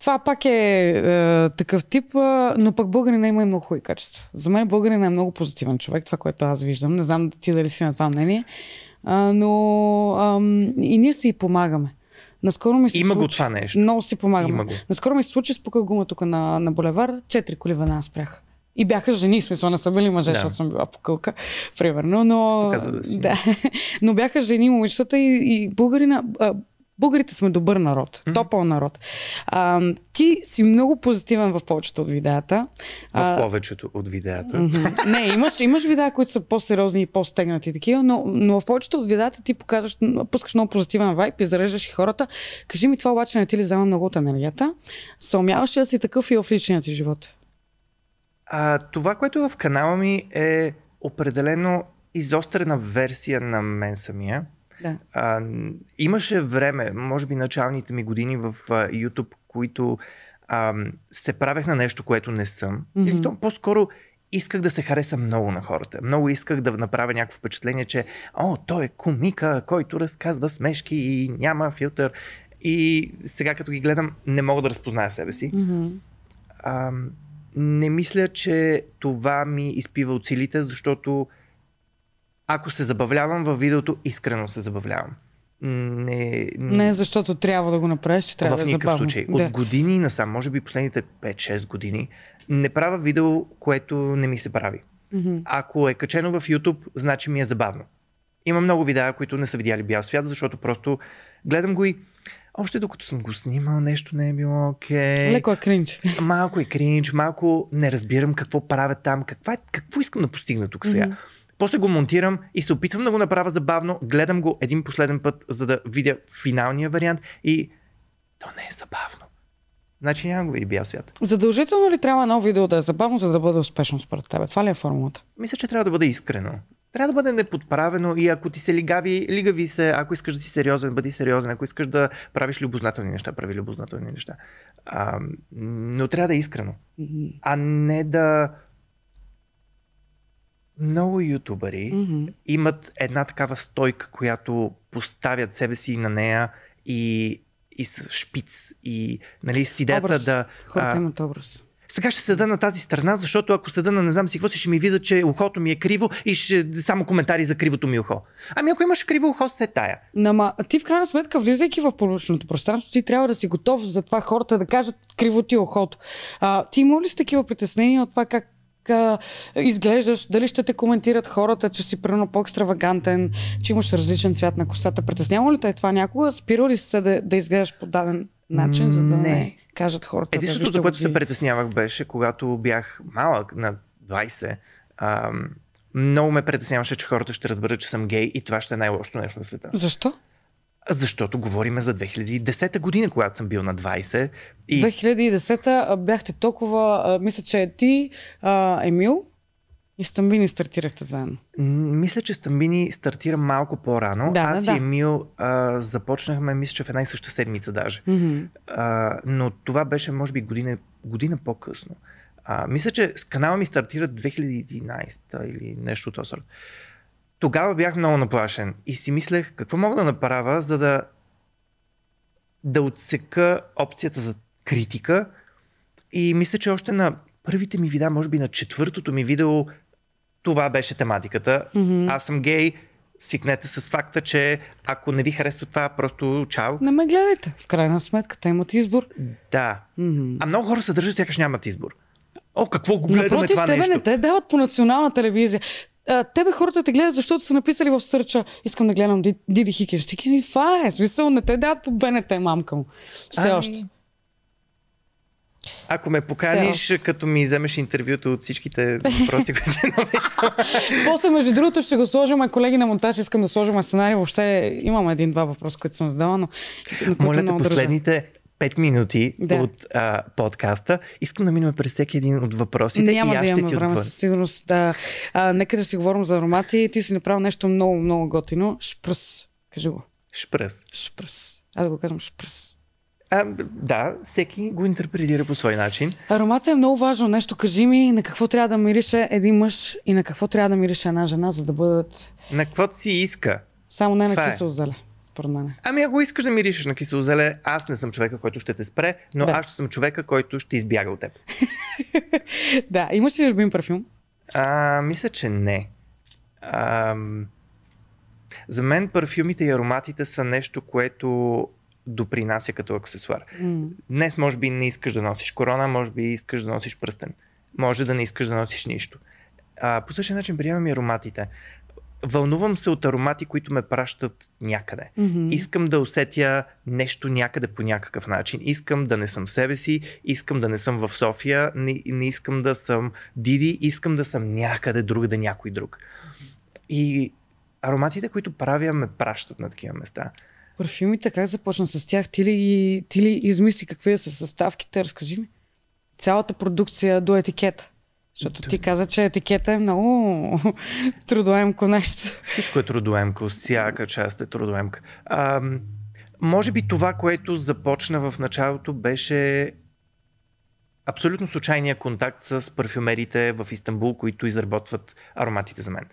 Това пак е, е такъв тип, е, но пък българина има и много хубави качества. За мен българина е много позитивен човек, това, което аз виждам. Не знам ти дали си на това мнение, а, но а, и ние си и помагаме. Наскоро ми се Има случи, го това нещо. Много си помагаме. Има го. Наскоро ми се случи спука гума тук на, на булевар, четири коли веднага спряха. И бяха жени, в смисъл не са били мъже, Да. защото съм била покълка, примерно, но... Да но бяха жени, момичетата и, и българина... А, Българите сме добър народ, топъл народ. А, ти си много позитивен в повечето от видеята. В повечето от видеята. Мгм. Не, имаш, имаш видеа, които са по-сериозни и по-стегнати такива, но, но в повечето от видеята ти показваш, пускаш много позитивен вайб и зареждаш и хората. Кажи ми, това обаче не ти ли взема много от енергията? Съумяваш ли да си такъв и в личния ти живот? А, това, което е в канала ми е определено изострена версия на мен самия. Да. А, имаше време, може би началните ми години в а, YouTube, които а, се правех на нещо, което не съм. Мгм. Или то по-скоро исках да се хареса много на хората. Много исках да направя някакво впечатление, че о, той е комика, който разказва смешки и няма филтър. И сега като ги гледам, не мога да разпозная себе си. Мгм. А, не мисля, че това ми изпива от силите, защото ако се забавлявам във видеото, искрено се забавлявам. Не, Не защото трябва да го направиш, че трябва в да е никакъв забавно. случай. Да. От години насам, може би последните 5-6 години, не правя видео, което не ми се прави. Мгм. Ако е качено в YouTube, значи ми е забавно. Има много видеа, които не са видяли бял свят, защото просто гледам го и още докато съм го снимал, нещо не е било окей. Леко е кринч. Малко е кринч, малко не разбирам какво правя там, каква, е- какво искам да постигна тук сега. Мгм. После го монтирам и се опитвам да го направя забавно, гледам го един последен път, за да видя финалния вариант и то не е забавно. Значи няма го види бял свят. Задължително ли трябва едно видео да е забавно, за да бъде успешно според тебе? Това ли е формулата? Мисля, че трябва да бъде искрено. Трябва да бъде неподправено и ако ти се лигави, лигави се, ако искаш да си сериозен, бъди сериозен, ако искаш да правиш любознателни неща, прави любознателни неща. А, но трябва да е искрено. А не да. Много ютубъри Мгм. имат една такава стойка, която поставят себе си на нея и, и шпиц. И нали, с идеята Образ. да. Хората имат образ. сега ще седа на тази страна, защото ако седа на не знам си какво си, ще ми видят, че ухото ми е криво и ще само коментари за кривото ми ухо. Ами ако имаш криво ухо, се тая. Нама, ти в крайна сметка, влизайки в публичното пространство, ти трябва да си готов за това хората да кажат криво ти е ухото. А, ти има ли си такива притеснения от това как а, изглеждаш, дали ще те коментират хората, че си прено по-екстравагантен, че имаш различен цвят на косата. Притеснява ли те това някога? Спира ли се да, да изглеждаш по даден начин, за да не, Не. кажат хората? да, Единственото, вижте за което се притеснявах беше, когато бях малък, на 20, ам, много ме притесняваше, че хората ще разберат, че съм гей и това ще е най-лошото нещо на света. Защо? Защото говориме за 2010 година, когато съм бил на 20. И 2010-та бяхте толкова, а, мисля, че ти, а, Емил и Стамбини стартирахте заедно. мисля, че Стамбини стартира малко по-рано. Да, Аз да, и. Емил а, започнахме, мисля, че в една и съща седмица даже. Мгм. А, но това беше, може би, година, година по-късно. А, мисля, че с канала ми стартира 2011 или нещо от този сорт. Тогава бях много наплашен и си мислех какво мога да направя, за да да отсека опцията за критика. И мисля, че още на първите ми видеа, може би на четвъртото ми видео, това беше тематиката. Мгм. Аз съм гей, свикнете с факта, че ако не ви харесва това, просто чао. Не ме гледайте. В крайна сметка, те имат избор. Да. Мгм. А много хора се държат, сякаш нямат избор. О, какво го гледаме Напротив, това тебе нещо? не те дават по национална телевизия. А, тебе хората те гледат, защото са написали в сърча искам да гледам Ди- Диди Хикенштикен и това е. Смисъл, не те дават по БНТ, мамка му. Все Ами, още. Ако ме поканиш, като ми вземеш интервюто от всичките въпроси, които е написал. После, между другото, ще го сложим, а колеги на монтаж, искам да сложим сценарий. Въобще имам един-два въпроса, които съм задала, но Моля последните 5 минути Да. от а, подкаста, искам да минем през всеки един от въпросите Няма и аз да имаме време със сигурност. Да. А, нека да си говорим за аромати. Ти си направил нещо много, много готино. Шпръс. Кажи го. Шпръс. Шпръс. Аз го казвам шпръс. А, да, всеки го интерпретира по свой начин. Ароматът е много важно нещо. Кажи ми на какво трябва да мирише един мъж и на какво трябва да мирише една жена, за да бъдат На каквото си иска. само не на е. кисело зеле. Според мен. Ами ако искаш да миришеш на кисело зеле, аз не съм човека, който ще те спре, но Да. аз ще съм човека, който ще избяга от теб. Да, имаш ли любим парфюм? А, мисля, че не. Ам, за мен парфюмите и ароматите са нещо, което допринася като аксесуар. М. Днес може би не искаш да носиш корона, може би искаш да носиш пръстен. Може да не искаш да носиш нищо. А, по същия начин приемам и ароматите. Вълнувам се от аромати, които ме пращат някъде. Мгм. Искам да усетя нещо някъде по някакъв начин. Искам да не съм себе си, искам да не съм в София, не, не искам да съм Диди, искам да съм някъде другаде някой друг. И ароматите, които правя, ме пращат на такива места. Парфюмите, как започна с тях? Ти ли, ти ли измисли какви са съставките? Разкажи ми. Цялата продукция до етикета. Защото ти каза, че етикета е много трудоемко нещо. Всичко е трудоемко, всяка част е трудоемка. А, може би това, което започна в началото, беше абсолютно случайния контакт с парфюмерите в Истанбул, които изработват ароматите за мен.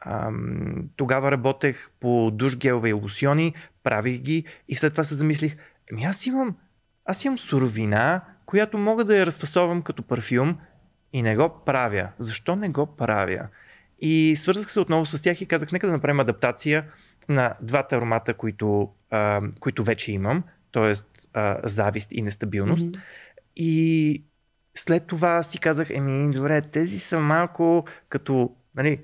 Ам, тогава работех по душ гелове и лосьони, правих ги и след това се замислих, ами аз имам, аз имам суровина, която мога да я разфасовам като парфюм и не го правя. Защо не го правя? И свързах се отново с тях и казах, нека да направим адаптация на двата аромата, които, а, които вече имам, т.е. завист и нестабилност. Мгм. И след това си казах, еми, добре, тези са малко като, нали,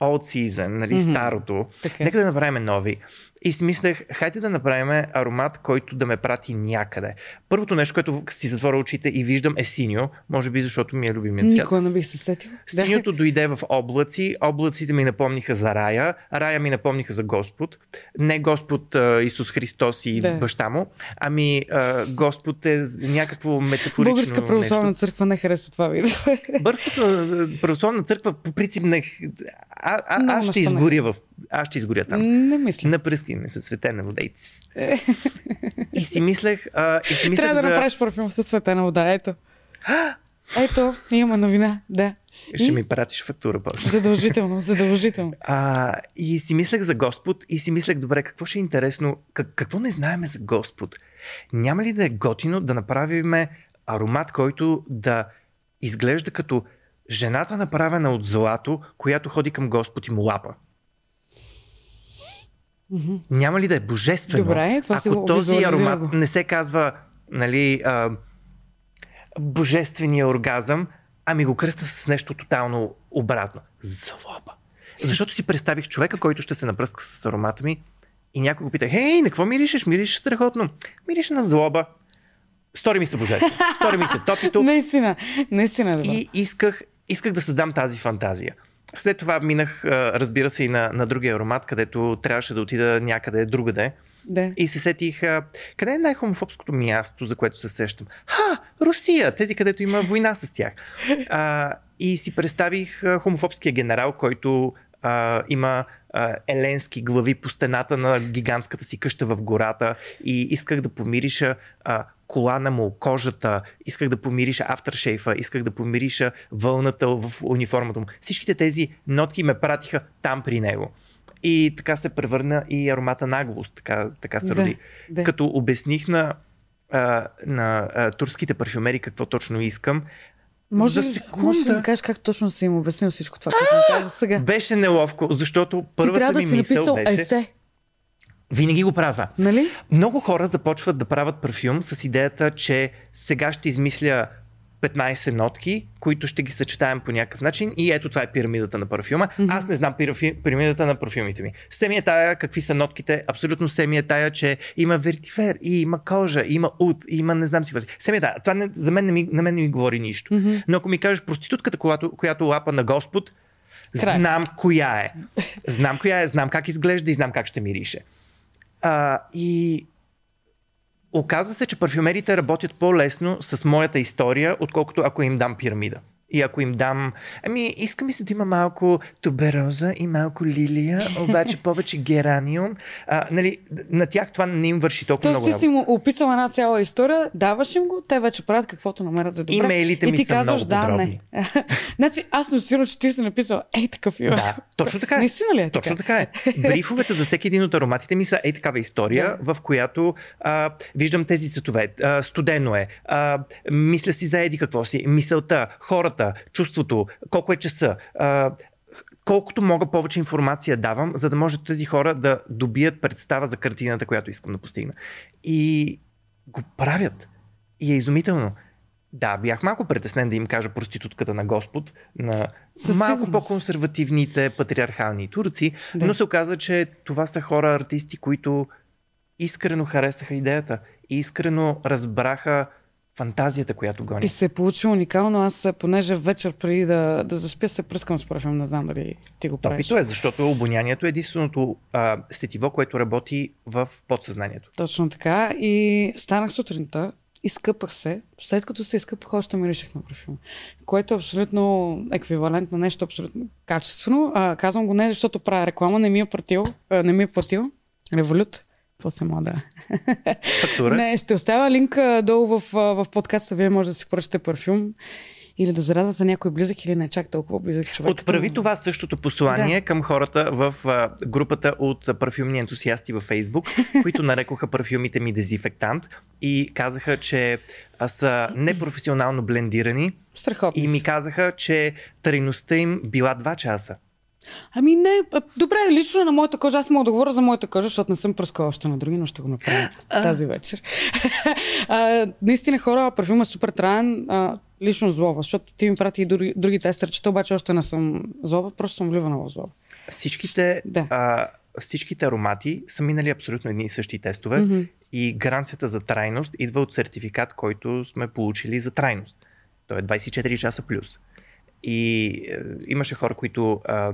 old season, нали, Мгм. старото. Така. е. Нека да направим нови. И си мислех, хайде да направим аромат, който да ме прати някъде. Първото нещо, което си затворя очите и виждам е синьо, може би защото ми е любимият цвят. Никога не бих се сетил. Да. Синьото дойде в облаци, облаците ми напомниха за рая, рая ми напомниха за Господ. Не Господ а, Исус Христос и Да. баща му, ами а, Господ е някакво метафорично Българска православна нещо. църква не харесва това видео. Българската православна църква по принцип не... А, а, аз ще изгоря в... Аз ще изгоря там. не мисля. Напръскай ми се светена водейц. и си мислех... А, и си мислех Трябва да за... направиш парфюм със светена вода. Ето. Ето, има новина. Да. Ще И? ми пратиш фактура после. Задължително, задължително. А, и си мислех за Господ и си мислех, добре, какво ще е интересно, как, какво не знаеме за Господ? Няма ли да е готино да направим аромат, който да изглежда като жената направена от злато, която ходи към Господ и му лапа? Мгм. Няма ли да е божествено? Добре, това ако този аромат го. не се казва нали, а, божествения оргазъм, ами го кръста с нещо тотално обратно. Злоба. Защото си представих човека, който ще се напръска с аромата ми и някой го пита, хей, на какво миришеш? Миришеш страхотно. Мириш на злоба. Стори ми се божествено. Стори ми се топито. Наистина, наистина е добре. И исках, исках да създам тази фантазия. След това минах, разбира се, и на, на другия аромат, където трябваше да отида някъде другаде. Да. И се сетих, къде е най-хомофобското място, за което се сещам? Ха, Русия, тези, където има война с тях. А, и си представих хомофобския генерал, който а, има еленски глави по стената на гигантската си къща в гората и исках да помириша а, колана му, кожата, исках да помириша афтершейфа, исках да помириша вълната в униформата му. Всичките тези нотки ме пратиха там при него. И така се превърна и аромата наглост, така, така се Да, роди. да. Като обясних на, а, на а, турските парфюмери какво точно искам, Може, за секунда- може да ми кажеш как точно си им обяснил всичко това, което ми каза сега? беше неловко, защото Ти първата трябва да си написал беше... есе, Винаги го правя. нали? Много хора започват да правят парфюм с идеята, че сега ще измисля 15 нотки, които ще ги съчетаем по някакъв начин и ето това е пирамидата на парфюма. Mm-hmm. Аз не знам пирафи- пирамидата на парфюмите ми. Все ми е тая какви са нотките, абсолютно все ми е тая, че има вертифер, и има кожа, и има ут, и има не знам си какво ми е тая. Това не, за мен не ми, на мен не ми говори нищо. Mm-hmm. Но ако ми кажеш проститутката, която, която лапа на Господ, Край. знам коя е. Знам коя е, знам как изглежда и знам как ще мирише. А, и оказва се, че парфюмерите работят по-лесно с моята история, отколкото ако им дам пирамида. И ако им дам, ами искам ми се да има малко тубероза и малко лилия, обаче повече гераниум, а, нали, на тях това не им върши толкова Тоест много ти си му описала една цяла история, даваш им го, те вече правят каквото намерят за добре. Имейлите и ми ти са казваш, много да, подробни. не. значи аз съм сигурна, че ти си написал, ей такъв имейл. Да, точно така е. Наистина ли е Точно така? така е. Брифовете за всеки един от ароматите ми са ей такава история, в която а, виждам тези цветове. А, студено е. А, мисля си за еди какво си. Мисълта, хората, чувството, колко е часа. Колкото мога повече информация давам, за да може тези хора да добият представа за картината, която искам да постигна. И го правят. И е изумително. Да, бях малко притеснен да им кажа проститутката на Господ, на Със малко сигурност. по-консервативните патриархални турци, Да. но се оказа, че това са хора, артисти, които искрено харесаха идеята и искрено разбраха фантазията, която гони. И се е получи уникално. Аз, понеже вечер преди да, да заспя, се пръскам с парфюм. Не знам дали ти го правиш. Топито е, защото обонянието е единственото а, сетиво, което работи в подсъзнанието. Точно така. И станах сутринта, изкъпах се. След като се изкъпах, още миришех на парфюм. Което е абсолютно еквивалент на нещо абсолютно качествено. А, казвам го не защото правя реклама, не ми е платил. Не ми е платил. Револют. После мога да... Фактура. Не, ще оставя линк долу в, в подкаста. Вие може да си поръчате парфюм или да зарадвате някой близък или не чак толкова близък човек. Отправи като- това същото послание Да. към хората в групата от парфюмни ентусиасти във Фейсбук, които нарекоха парфюмите ми дезинфектант и казаха, че са непрофесионално блендирани Страхотни и ми казаха, че трайността им била 2 часа. Ами не, добре, лично на моята кожа, аз мога да говоря за моята кожа, защото не съм пръскала още на други, но ще го направя тази вечер. а, наистина хора, парфюм е супер траен, а, лично злоба, защото ти ми прати и други, други тестърчета, обаче още не съм злоба, просто съм вливана в злоба. Всичките, Да. а, всичките аромати са минали абсолютно едни и същи тестове Мгм. и гаранцията за трайност идва от сертификат, който сме получили за трайност. Той е 24 часа плюс. И е, имаше хора, които а,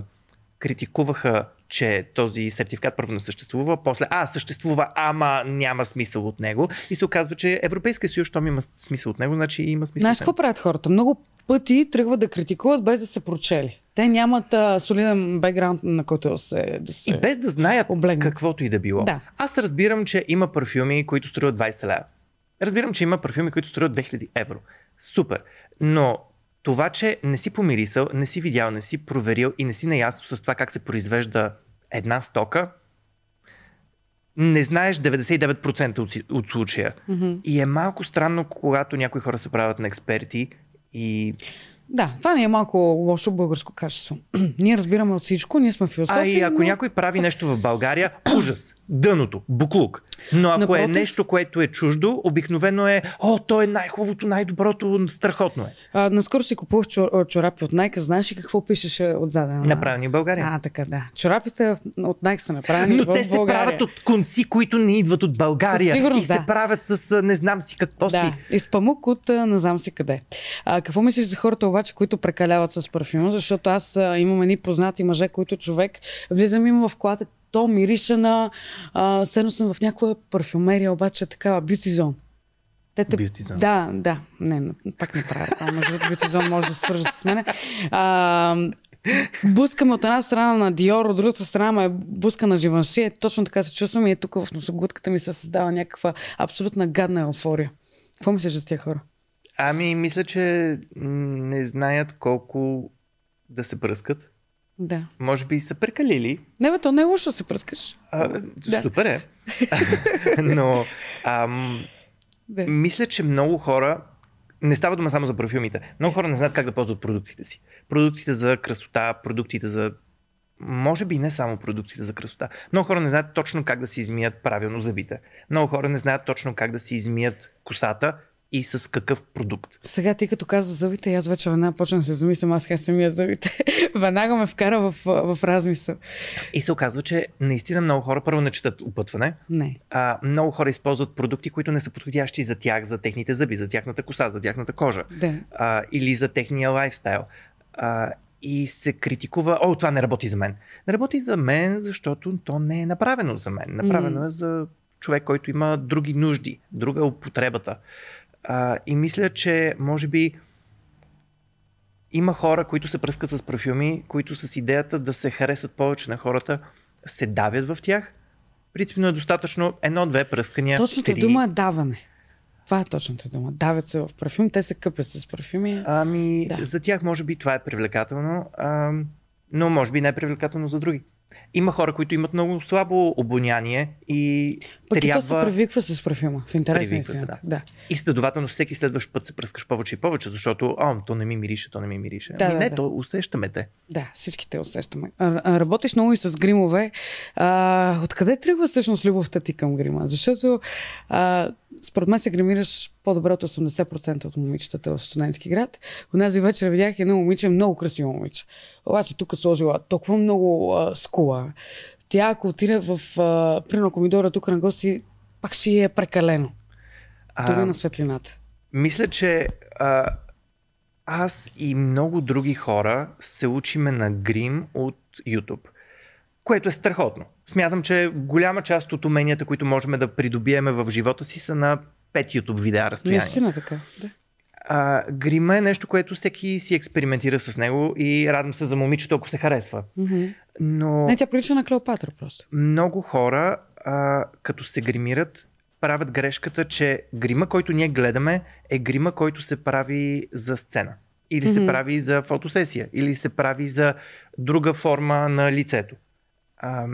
критикуваха, че този сертификат първо не съществува, после, а, съществува, ама няма смисъл от него. И се оказва, че Европейския съюз, щом има смисъл от него, значи има смисъл. Знаеш какво правят хората? Много пъти тръгват да критикуват без да се прочели. Те нямат а, солиден бекграунд, на който се... Да се... И без да знаят Облегнат. каквото и да било. Да. Аз разбирам, че има парфюми, които струват 20 лева. Разбирам, че има парфюми, които струват 2000 евро. Супер. Но това, че не си помирисал, не си видял, не си проверил и не си наясно с това как се произвежда една стока, не знаеш 99% от, от случая. Мгм. И е малко странно, когато някои хора се правят на експерти и Да, това не е малко лошо българско качество. ние разбираме от всичко, ние сме философи. А и ако но... някой прави нещо в България, ужас, дъното, буклук. Но ако е Напротив- нещо, което е чуждо, обикновено е, о, то е най-хубавото, най-доброто, страхотно е. А, наскоро си купувах чор- чорапи от Nike. Знаеш ли какво пишеше отзаде? на- Направени в България. А, така да. Чорапите от Nike са направени Но в те се България. правят от конци, които не идват от България. Със сигурност, и се да. правят с не знам си какво Да, си. и с памук от не знам си къде. А, какво мислиш за хората обаче, които прекаляват с парфюма? Защото аз а, имам едни познати мъже, които човек влизам им в колата, то мирише на... А, седно съм в някаква парфюмерия, обаче такава бюти зон. Те те... Beauty Zone. Да, да. Не, пак не правя. А, между другото, зон може да се свържа с мене. А, Бускаме от една страна на Диор, от другата страна ме буска на Живанши. Е, точно така се чувствам и е тук в носоглътката ми се създава някаква абсолютна гадна еуфория. Какво мислиш за тези хора? Ами, мисля, че не знаят колко да се бръскат. Да. Може би са прекалили. Не, бе, то не е лошо да се пръскаш. А, Да. Супер е. Но ам, Да. Мисля, че много хора. Не става дума само за парфюмите. Много хора не знаят как да ползват продуктите си. Продуктите за красота, продуктите за. Може би не само продуктите за красота. Много хора не знаят точно как да си измият правилно зъбите. Много хора не знаят точно как да си измият косата и с какъв продукт. Сега ти като каза зъбите, аз вече веднага почнах да се замислям, аз как самия зъбите. веднага ме вкара в, в размисъл. И се оказва, че наистина много хора първо не четат опътване, Не. а, много хора използват продукти, които не са подходящи за тях, за техните зъби, за тяхната коса, за тяхната кожа. Да. а, или за техния лайфстайл. А, и се критикува, о, това не работи за мен. Не работи за мен, защото то не е направено за мен. Направено е за човек, който има други нужди, друга употребата. А, и мисля, че може би има хора, които се пръскат с парфюми, които с идеята да се харесат повече на хората, се давят в тях. Принципно е достатъчно едно-две пръскания. Точната три. дума е даване. Това е точната дума. Давят се в парфюм, те се къпят с парфюми. Ами, Да. за тях може би това е привлекателно, а, но може би не е привлекателно за други. Има хора, които имат много слабо обоняние и Пък и трябва... то се привиква с парфюма. В интерес на истината. да. Да. И следователно всеки следващ път се пръскаш повече и повече, защото а, то не ми мирише, то не ми мирише. Да, ами да, не, да. то усещаме те. Да, всички те усещаме. А, работиш много и с гримове. А, откъде тръгва всъщност любовта ти към грима? Защото а, според мен се гримираш по-добре от 80% от момичетата в студентски град. Онази вечер видях едно момиче, много красиво момиче. Обаче тук сложила толкова много а, скула. Тя, ако отиде в, а, ми дойде тук на гости, пак ще е прекалено. Дори на светлината. мисля, че а, аз и много други хора се учиме на грим от YouTube, което е страхотно. Смятам, че голяма част от уменията, които можем да придобиеме в живота си, са на 5 YouTube видеа разстояние. Наистина така. Да. А, грима е нещо, което всеки си експериментира с него и радвам се за момичето, ако се харесва. Мгм. Но Не, тя прилича на Клеопатра просто. много хора, а, като се гримират, правят грешката, че грима, който ние гледаме, е грима, който се прави за сцена. Или се Мгм. прави за фотосесия, или се прави за друга форма на лицето. А,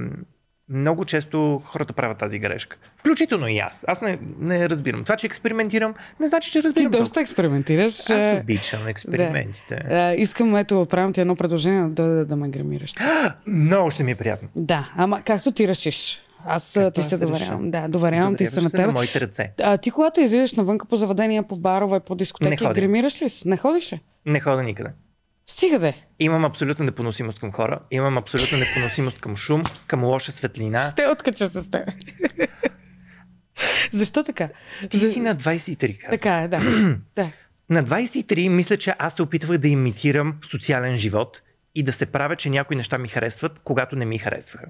много често хората правят тази грешка. Включително и аз. Аз не, не разбирам. Това, че експериментирам, не значи, че Ти разбирам. доста експериментираш. Аз е, обичам експериментите. А, искам, ето, правим ти едно предложение да дойде да ме гримираш. Много ще ми е приятно. Да, ама както ти решиш. Аз а, Както ти се доверявам. Да, доверявам ти се на теб. на моите ръце. А, ти когато излизаш навънка по заведения, по барове, по дискотеки, гримираш ли се? Не ходиш ли? Не хода никъде. Стига де. Имам абсолютна непоносимост към хора, имам абсолютна непоносимост към шум, към лоша светлина. Ще откача с теб. Защо така? Ти За- си на 23, каза. Така е, да. да. На 23 мисля, че аз се опитвах да имитирам социален живот и да се правя, че някои неща ми харесват, когато не ми харесваха.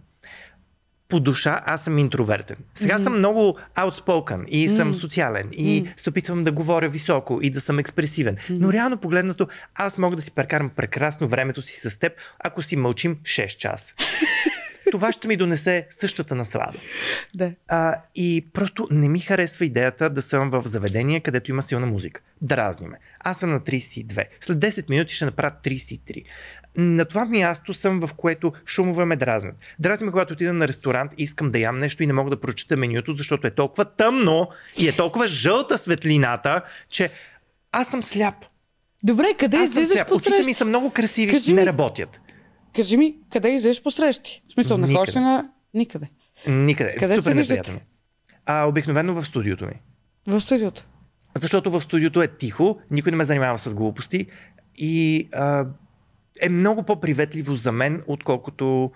По душа аз съм интровертен. Сега Мгм. съм много outspoken и съм Мм. социален и Мм. се опитвам да говоря високо и да съм експресивен. Но реално погледнато аз мога да си прекарам прекрасно времето си с теб, ако си мълчим 6 часа. Това ще ми донесе същата наслада. да. А, и просто не ми харесва идеята да съм в заведение, където има силна музика. Дразни ме. Аз съм на 32. След 10 минути ще направя 33. На това място съм, в което шумове ме дразнят. Дразни ме, когато отида на ресторант и искам да ям нещо и не мога да прочета менюто, защото е толкова тъмно и е толкова жълта светлината, че аз съм сляп. Добре, къде излизаш сляп. по Очите ми са много красиви, Кажи не ми. работят. Кажи ми, къде излизаш по срещи? В смисъл, не ходиш на... Никъде. Никъде. Къде Супер се виждате? А, обикновено в студиото ми. В студиото. Защото в студиото е тихо, никой не ме занимава с глупости и а, е много по-приветливо за мен, отколкото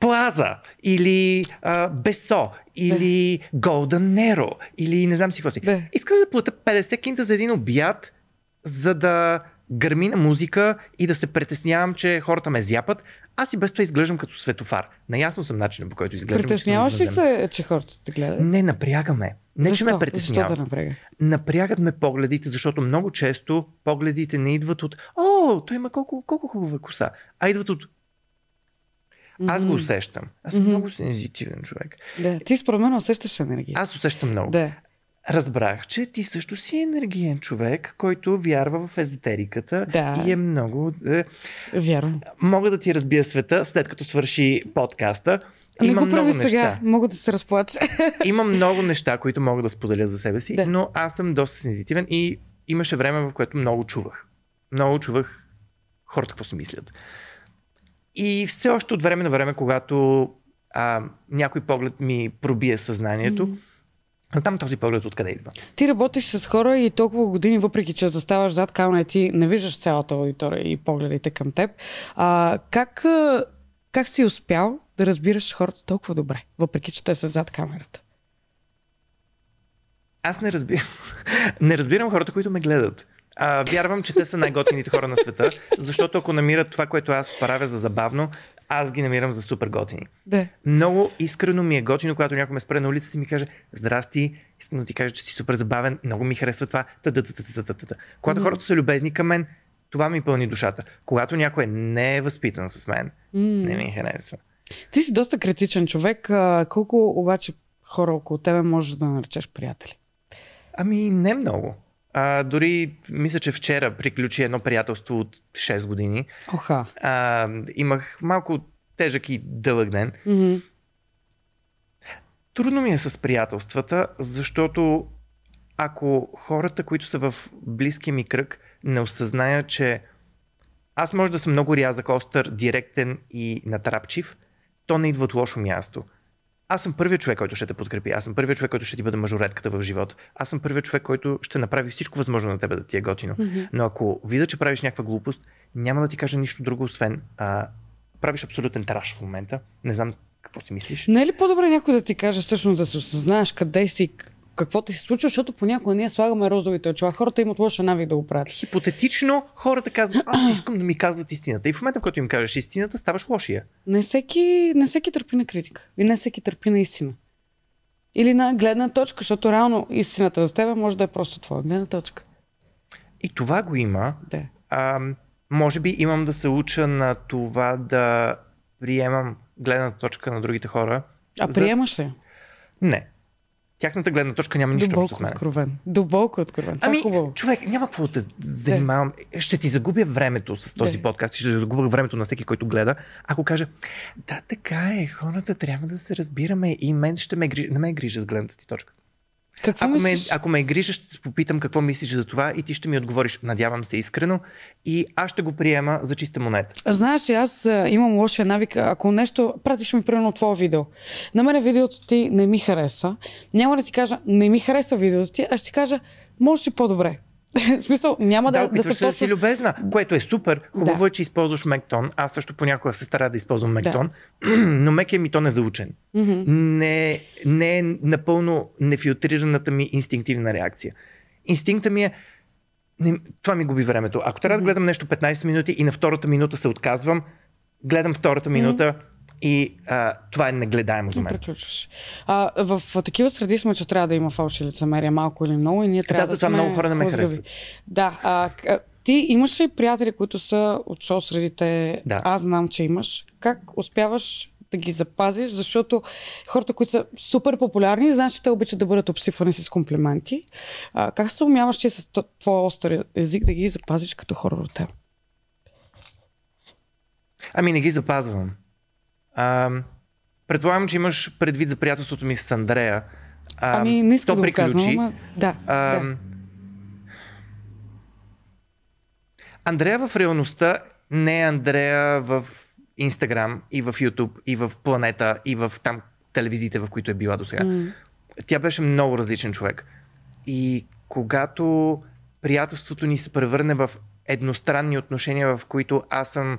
Плаза или а, Бесо или Голден Неро или не знам си какво си. Да. Искам да плата 50 кинта за един обяд, за да гърми на музика и да се притеснявам, че хората ме зяпат. Аз и без това изглеждам като светофар. Наясно съм начина по който изглеждам. Притесняваш ли се, че хората те гледат? Не, напрягаме. Не, Защо? че ме притеснява. Защо напряга? Напрягат ме погледите, защото много често погледите не идват от О, той има колко, колко хубава коса, а идват от Аз го усещам. Аз съм Мгм. много сензитивен човек. Да, ти според мен усещаш енергия. Аз усещам много. Да. Разбрах, че ти също си енергиен човек, който вярва в езотериката Да. и е много... Е, Вярвам. мога да ти разбия света, след като свърши подкаста. Не го прави неща. сега. Мога да се разплача. Има много неща, които мога да споделя за себе си, Да. но аз съм доста сензитивен и имаше време, в което много чувах. Много чувах хората какво си мислят. И все още от време на време, когато а, някой поглед ми пробие съзнанието, Мгм. Знам този поглед откъде идва. Ти работиш с хора и толкова години, въпреки че заставаш зад камера, ти не виждаш цялата аудитория и погледите към теб. А, как, как си успял да разбираш хората толкова добре, въпреки че те са зад камерата? Аз не разбирам. не разбирам хората, които ме гледат. А, вярвам, че те са най-готините хора на света, защото ако намират това, което аз правя за забавно, аз ги намирам за супер готини. Да. Много искрено ми е готино, когато някой ме спре на улицата и ми каже Здрасти, искам да ти кажа, че си супер забавен, много ми харесва това. Та-та-та-та-та-та-та. Когато хората са любезни към мен, това ми пълни душата. Когато някой не е възпитан с мен, mm. не ми харесва. Ти си доста критичен човек. Колко обаче хора около тебе можеш да наречеш приятели? Ами не много. А, дори мисля, че вчера приключи едно приятелство от 6 години. Оха. А, имах малко тежък и дълъг ден. Mm-hmm. Трудно ми е с приятелствата, защото ако хората, които са в близкия ми кръг, не осъзнаят, че аз може да съм много рязък, остър, директен и натрапчив, то не идва от лошо място. Аз съм първият човек, който ще те подкрепи. Аз съм първият човек, който ще ти бъде мажоретката в живота. Аз съм първият човек, който ще направи всичко възможно на тебе да ти е готино. Mm-hmm. Но ако видя, че правиш някаква глупост, няма да ти кажа нищо друго, освен а, правиш абсолютен траш в момента. Не знам какво си мислиш. Не е ли по-добре някой да ти каже всъщност да се осъзнаеш къде си, какво ти се случва, защото понякога ние слагаме розовите очила. Хората имат лоша навик да го правят. Хипотетично хората казват, аз искам да ми казват истината. И в момента, в който им кажеш истината, ставаш лошия. Не всеки, не всеки търпи на критика. И не всеки търпи на истина. Или на гледна точка, защото реално истината за теб може да е просто твоя гледна точка. И това го има. Да. А, може би имам да се уча на това да приемам гледната точка на другите хора. А приемаш ли? Не. Тяхната гледна точка няма нищо Дълбоко с мен. откровен. Дълбоко откровен. Това Ами, е хубаво. човек, няма какво да те занимавам. Ще ти загубя времето с този Да. подкаст и ще загубя времето на всеки, който гледа. Ако кажа, да, така е, хората трябва да се разбираме и мен ще ме грижи. Не ме грижат гледната ти точка. Какво Ако ме, ако ме грижа, ще попитам какво мислиш за това и ти ще ми отговориш, надявам се искрено, и аз ще го приема за чиста монета. Знаеш, аз а, имам лошия навик. Ако нещо, пратиш ми примерно твое видео. На мен видеото ти не ми хареса. Няма да ти кажа, не ми хареса видеото ти, а ще ти кажа, можеш и по-добре. В смисъл, няма да, Да, да, се да си точно... любезна, което е супер. Хубаво Да. е, че използваш Мектон. Аз също понякога се старая да използвам Мектон, но мекия ми тон е заучен. Не, не е напълно нефилтрираната ми инстинктивна реакция. Инстинкта ми е. Не, това ми губи времето. Ако трябва да гледам нещо 15 минути и на втората минута се отказвам, гледам втората минута и а, това е негледаемо за мен. Приключваш. А, в, в такива среди сме, че трябва да има фалши лицемерие малко или много и ние трябва да, затова сме много хора не ме харесват. Да. А, ти имаш ли приятели, които са от шоу средите? Да. Аз знам, че имаш. Как успяваш да ги запазиш? Защото хората, които са супер популярни, знаеш, че те обичат да бъдат обсипвани с комплименти. А, как се умяваш ти с твоя остър език да ги запазиш като хора от теб? Ами не ги запазвам. А, предполагам, че имаш предвид за приятелството ми с Андрея. А, Ами, не иска то да го казвам, ама... Да, А, да. Андрея в реалността не е Андрея в Инстаграм и в Ютуб и в Планета и в там телевизиите, в които е била до сега. М. Тя беше много различен човек. И когато приятелството ни се превърне в едностранни отношения, в които аз съм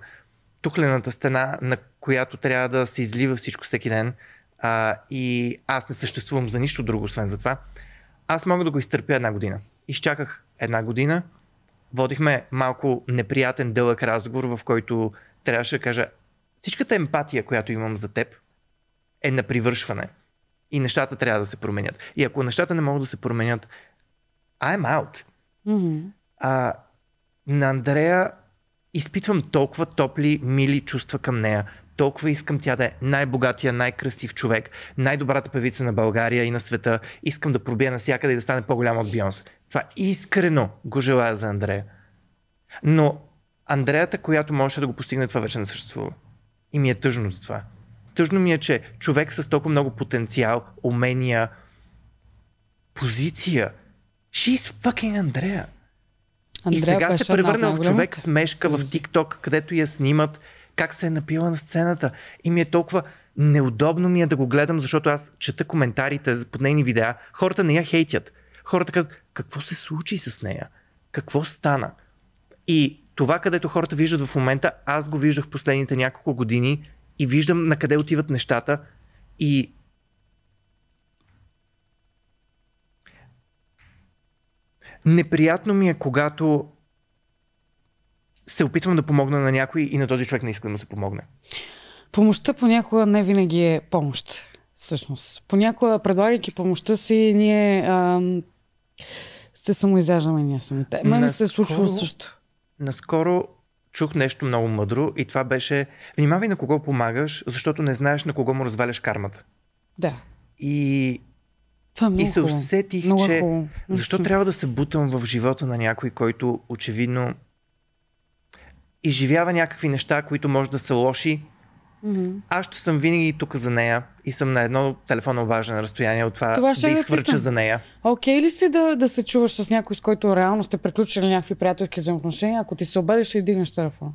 тухлената стена, на която трябва да се излива всичко всеки ден а, и аз не съществувам за нищо друго, освен за това, аз мога да го изтърпя една година. Изчаках една година, водихме малко неприятен дълъг разговор, в който трябваше да кажа всичката емпатия, която имам за теб, е на привършване. И нещата трябва да се променят. И ако нещата не могат да се променят, I'm out. Мгм. А, на Андрея изпитвам толкова топли, мили чувства към нея. Толкова искам тя да е най-богатия, най-красив човек, най-добрата певица на България и на света. Искам да пробия навсякъде и да стане по-голяма от Бионс. Това искрено го желая за Андрея. Но Андреята, която можеше да го постигне, това вече не съществува. И ми е тъжно за това. Тъжно ми е, че човек с толкова много потенциал, умения, позиция, she's fucking Андрея. И Андрея сега беше се превърна в човек смешка в TikTok, където я снимат как се е напила на сцената. И ми е толкова неудобно ми е да го гледам, защото аз чета коментарите под нейни видеа. Хората не я хейтят. Хората казват, какво се случи с нея? Какво стана? И това, където хората виждат в момента, аз го виждах последните няколко години и виждам на къде отиват нещата и неприятно ми е, когато се опитвам да помогна на някой и на този човек не иска да му се помогне. Помощта понякога не винаги е помощ. Всъщност. Понякога, предлагайки помощта си, ние ам, се самоизяждаме ние самите. Мен ми се е Наскоро- случвало също. наскоро чух нещо много мъдро и това беше внимавай на кого помагаш, защото не знаеш на кого му разваляш кармата. Да. И, Това е много и се усетих, Много е че хубаво. защо трябва да се бутам в живота на някой, който очевидно изживява някакви неща, които може да са лоши. Мгм. Аз ще съм винаги тук за нея и съм на едно телефонно обаждане разстояние от това, Това ще да изхвърча за нея. Окей ли си да, да се чуваш с някой, с който реално сте приключили някакви приятелски взаимоотношения, ако ти се обадиш, ще дигнеш телефон?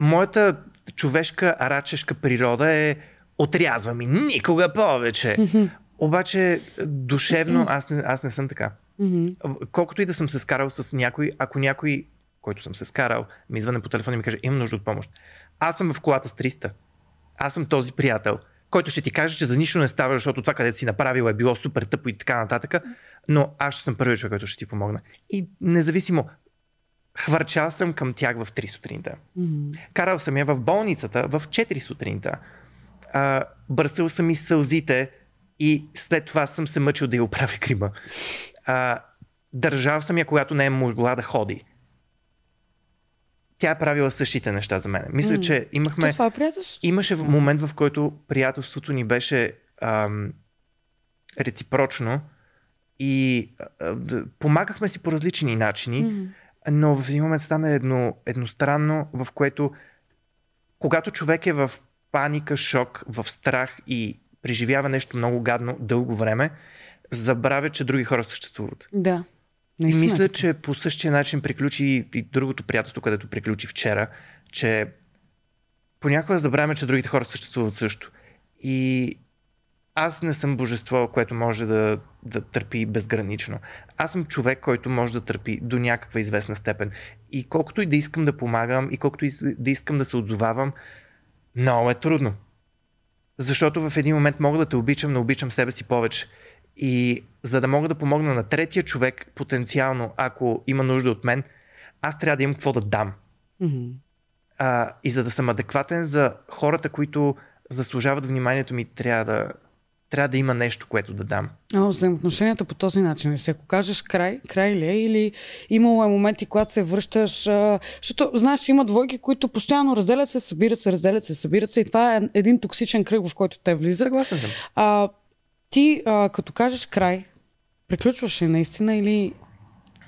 Моята човешка арачешка природа е отрязва ми никога повече. Обаче душевно аз не, аз не съм така. Колкото и да съм се скарал с някой, ако някой, който съм се скарал, ми извъне по телефона и ми каже, имам нужда от помощ. Аз съм в колата с 300. Аз съм този приятел, който ще ти каже, че за нищо не става, защото това, където си направил е било супер тъпо и така нататък, но аз ще съм първият човек, който ще ти помогна. И независимо, хвърчал съм към тях в 3 сутринта. Мгм. Карал съм я в болницата в 4 сутринта. А, бърсал съм и сълзите и след това съм се мъчил да я оправя грима. А, държал съм я, когато не е могла да ходи. Тя е правила същите неща за мен. Мисля, че То имахме... това е приятелство. Имаше момент, в който приятелството ни беше ам, реципрочно и а, помагахме си по различни начини, Мгм. но в един момент стана едно, едностранно, в което когато човек е в паника, шок, в страх и преживява нещо много гадно дълго време, забравя, че други хора съществуват. Да. И Наистина е мисля, че по същия начин приключи и другото приятелство, където приключи вчера, че понякога забравяме, че другите хора съществуват също. И аз не съм божество, което може да, да търпи безгранично. Аз съм човек, който може да търпи до някаква известна степен. И колкото и да искам да помагам, и колкото и да искам да се отзовавам, много е трудно. Защото в един момент мога да те обичам, но обичам себе си повече. И за да мога да помогна на третия човек, потенциално, ако има нужда от мен, аз трябва да имам какво да дам. Мгм. А, и за да съм адекватен за хората, които заслужават вниманието ми, трябва да, трябва да има нещо, което да дам. А, взаимоотношенията по този начин ли са? Ако кажеш край, край ли е? Или имало е моменти, когато се връщаш... А, защото, знаеш, че има двойки, които постоянно разделят се, събират се, разделят се, събират се и това е един токсичен кръг, в който те влизат. Съгласен съм. А, ти, а, като кажеш край, приключваш ли наистина или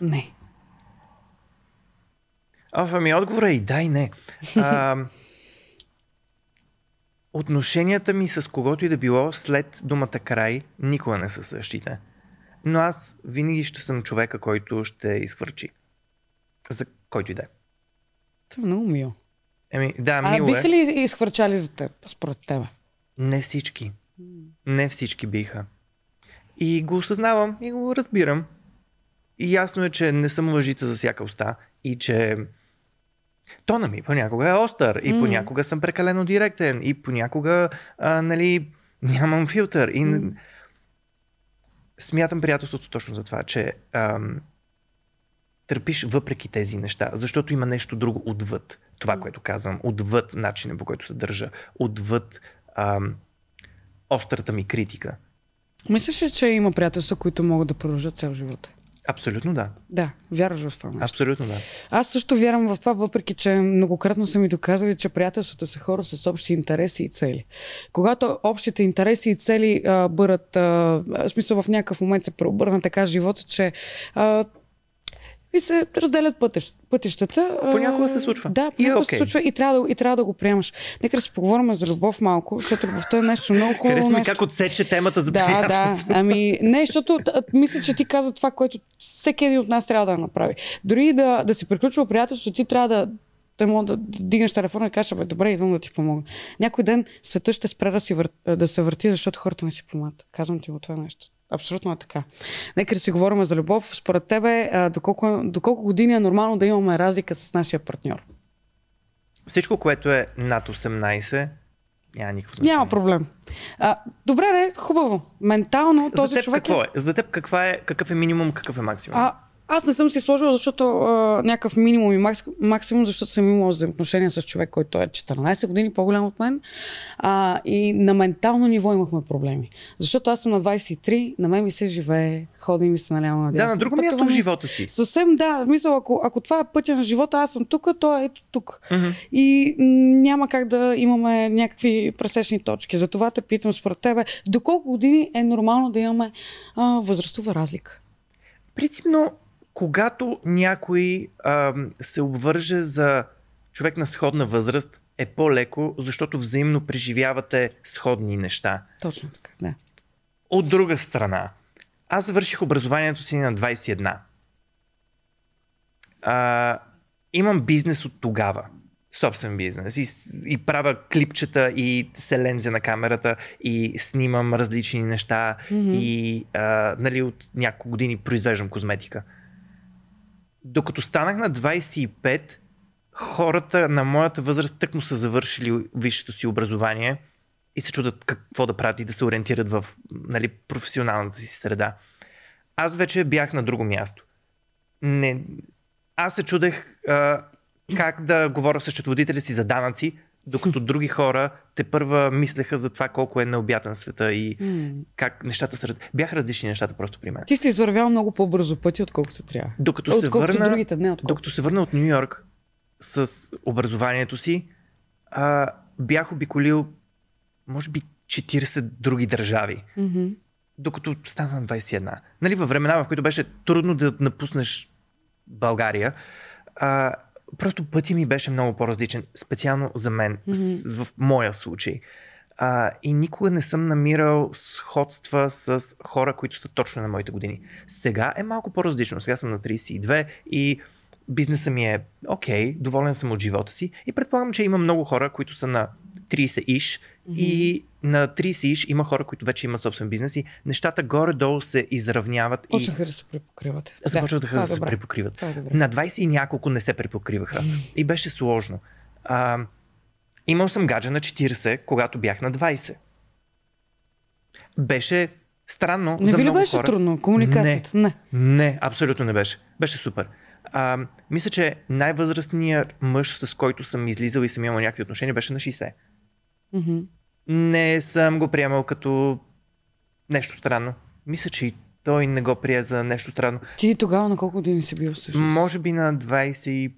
не? А, ами отговорът е и да и не. А, отношенията ми с когото и да било след думата край никога не са същите. Но аз винаги ще съм човека, който ще изхвърчи. За който и да е. Това е много мило. Еми, да, А мило биха е. ли изхвърчали за теб, според тебе? Не всички. Не всички биха. И го осъзнавам и го разбирам. И ясно е, че не съм лъжица за всяка уста и че тона ми понякога е остър и понякога съм прекалено директен и понякога а, нали, нямам филтър. И М. смятам приятелството точно за това, че ам, търпиш въпреки тези неща, защото има нещо друго отвъд това, което казвам, отвъд начина по който се държа, отвъд ам, острата ми критика. Мислиш ли, че има приятелства, които могат да продължат цял живота? Абсолютно да. Да, вярваш в това нещо. Абсолютно да. Аз също вярвам в това, въпреки че многократно са ми доказали, че приятелствата са хора с общи интереси и цели. Когато общите интереси и цели а, бъдат, а, в смисъл в някакъв момент се преобърна така живота, че а, и се разделят пътищ, пътищата. Понякога се случва. Да, е понякога се окей. случва и трябва, да, и трябва да го приемаш. Нека да си поговорим за любов малко, защото любовта е нещо много хубаво. Хареса нещо. как отсече темата за Да, да. Ами, не, защото мисля, че ти каза това, което всеки един от нас трябва да направи. Дори да, да си приключва приятелството, ти трябва да да мога да дигнеш телефона и кажеш, бе, добре, идвам да ти помогна. Някой ден света ще спре да, си вър... да се върти, защото хората не си помагат. Казвам ти го това нещо. Абсолютно е така. Нека да си говорим за любов. Според тебе, доколко, доколко години е нормално да имаме разлика с нашия партньор? Всичко, което е над 18, няма никакво значение. Няма проблем. А, добре, не, хубаво. Ментално За този теб човек какво е? За теб каква е, какъв е минимум, какъв е максимум? А, Аз не съм си сложила, защото а, някакъв минимум и макс, максимум, защото съм имала взаимоотношения с човек, който е 14 години по-голям от мен. А, и на ментално ниво имахме проблеми. Защото аз съм на 23, на мен ми се живее, ходи ми се наляво на Да, на друго място в живота си. Съвсем да, мисля, ако, ако това е пътя на живота, аз съм тук, то е ето тук. Мгм. И няма как да имаме някакви пресечни точки. Затова те питам според тебе, до колко години е нормално да имаме а, възрастова разлика? Принципно, когато някой ам, се обвърже за човек на сходна възраст, е по-леко, защото взаимно преживявате сходни неща. Точно така, да. От друга страна, аз завърших образованието си на 21. А, имам бизнес от тогава. Собствен бизнес. И, и правя клипчета и се лензя на камерата и снимам различни неща Мгм. и а, нали, от няколко години произвеждам козметика. Докато станах на 25, хората на моята възраст тъкмо са завършили висшето си образование и се чудят какво да правят и да се ориентират в нали, професионалната си среда. Аз вече бях на друго място. Не, аз се чудех а, как да говоря с счетоводителя си за данъци, докато други хора те първа мислеха за това колко е необятен света и как нещата са... раз- Бяха различни нещата просто при мен. Ти си извървял много по-бързо пъти, отколкото трябва. Докато се Отколкото върна... другите, не отколкото. Докато се върна от Нью Йорк с образованието си, а, бях обиколил, може би, 40 други държави, докато стана на 21. Нали, във времена, в които беше трудно да напуснеш България, а, просто пътя ми беше много по-различен, специално за мен, с, в моя случай. А, и никога не съм намирал сходства с хора, които са точно на моите години. Сега е малко по-различно. Сега съм на 32 и бизнеса ми е окей, доволен съм от живота си и предполагам, че има много хора, които са на 30-иш и на 30-иш има хора, които вече имат собствен бизнес и нещата горе-долу се изравняват и Почнаха да се препокриват. започват да, това е да се препокриват. Е добре. На 20 и няколко не се препокриваха. И беше сложно. А, имал съм гаджа на 40, когато бях на 20. Беше странно Не за ви ли беше хора. трудно комуникацията? Не. Не, абсолютно не беше. Беше супер. А, мисля, че най-възрастният мъж, с който съм излизал и съм имал някакви отношения, беше на 60. Мгм. Не съм го приемал като нещо странно. Мисля, че и той не го прие за нещо странно. Ти тогава на колко години си бил всъщност? Може би на 25,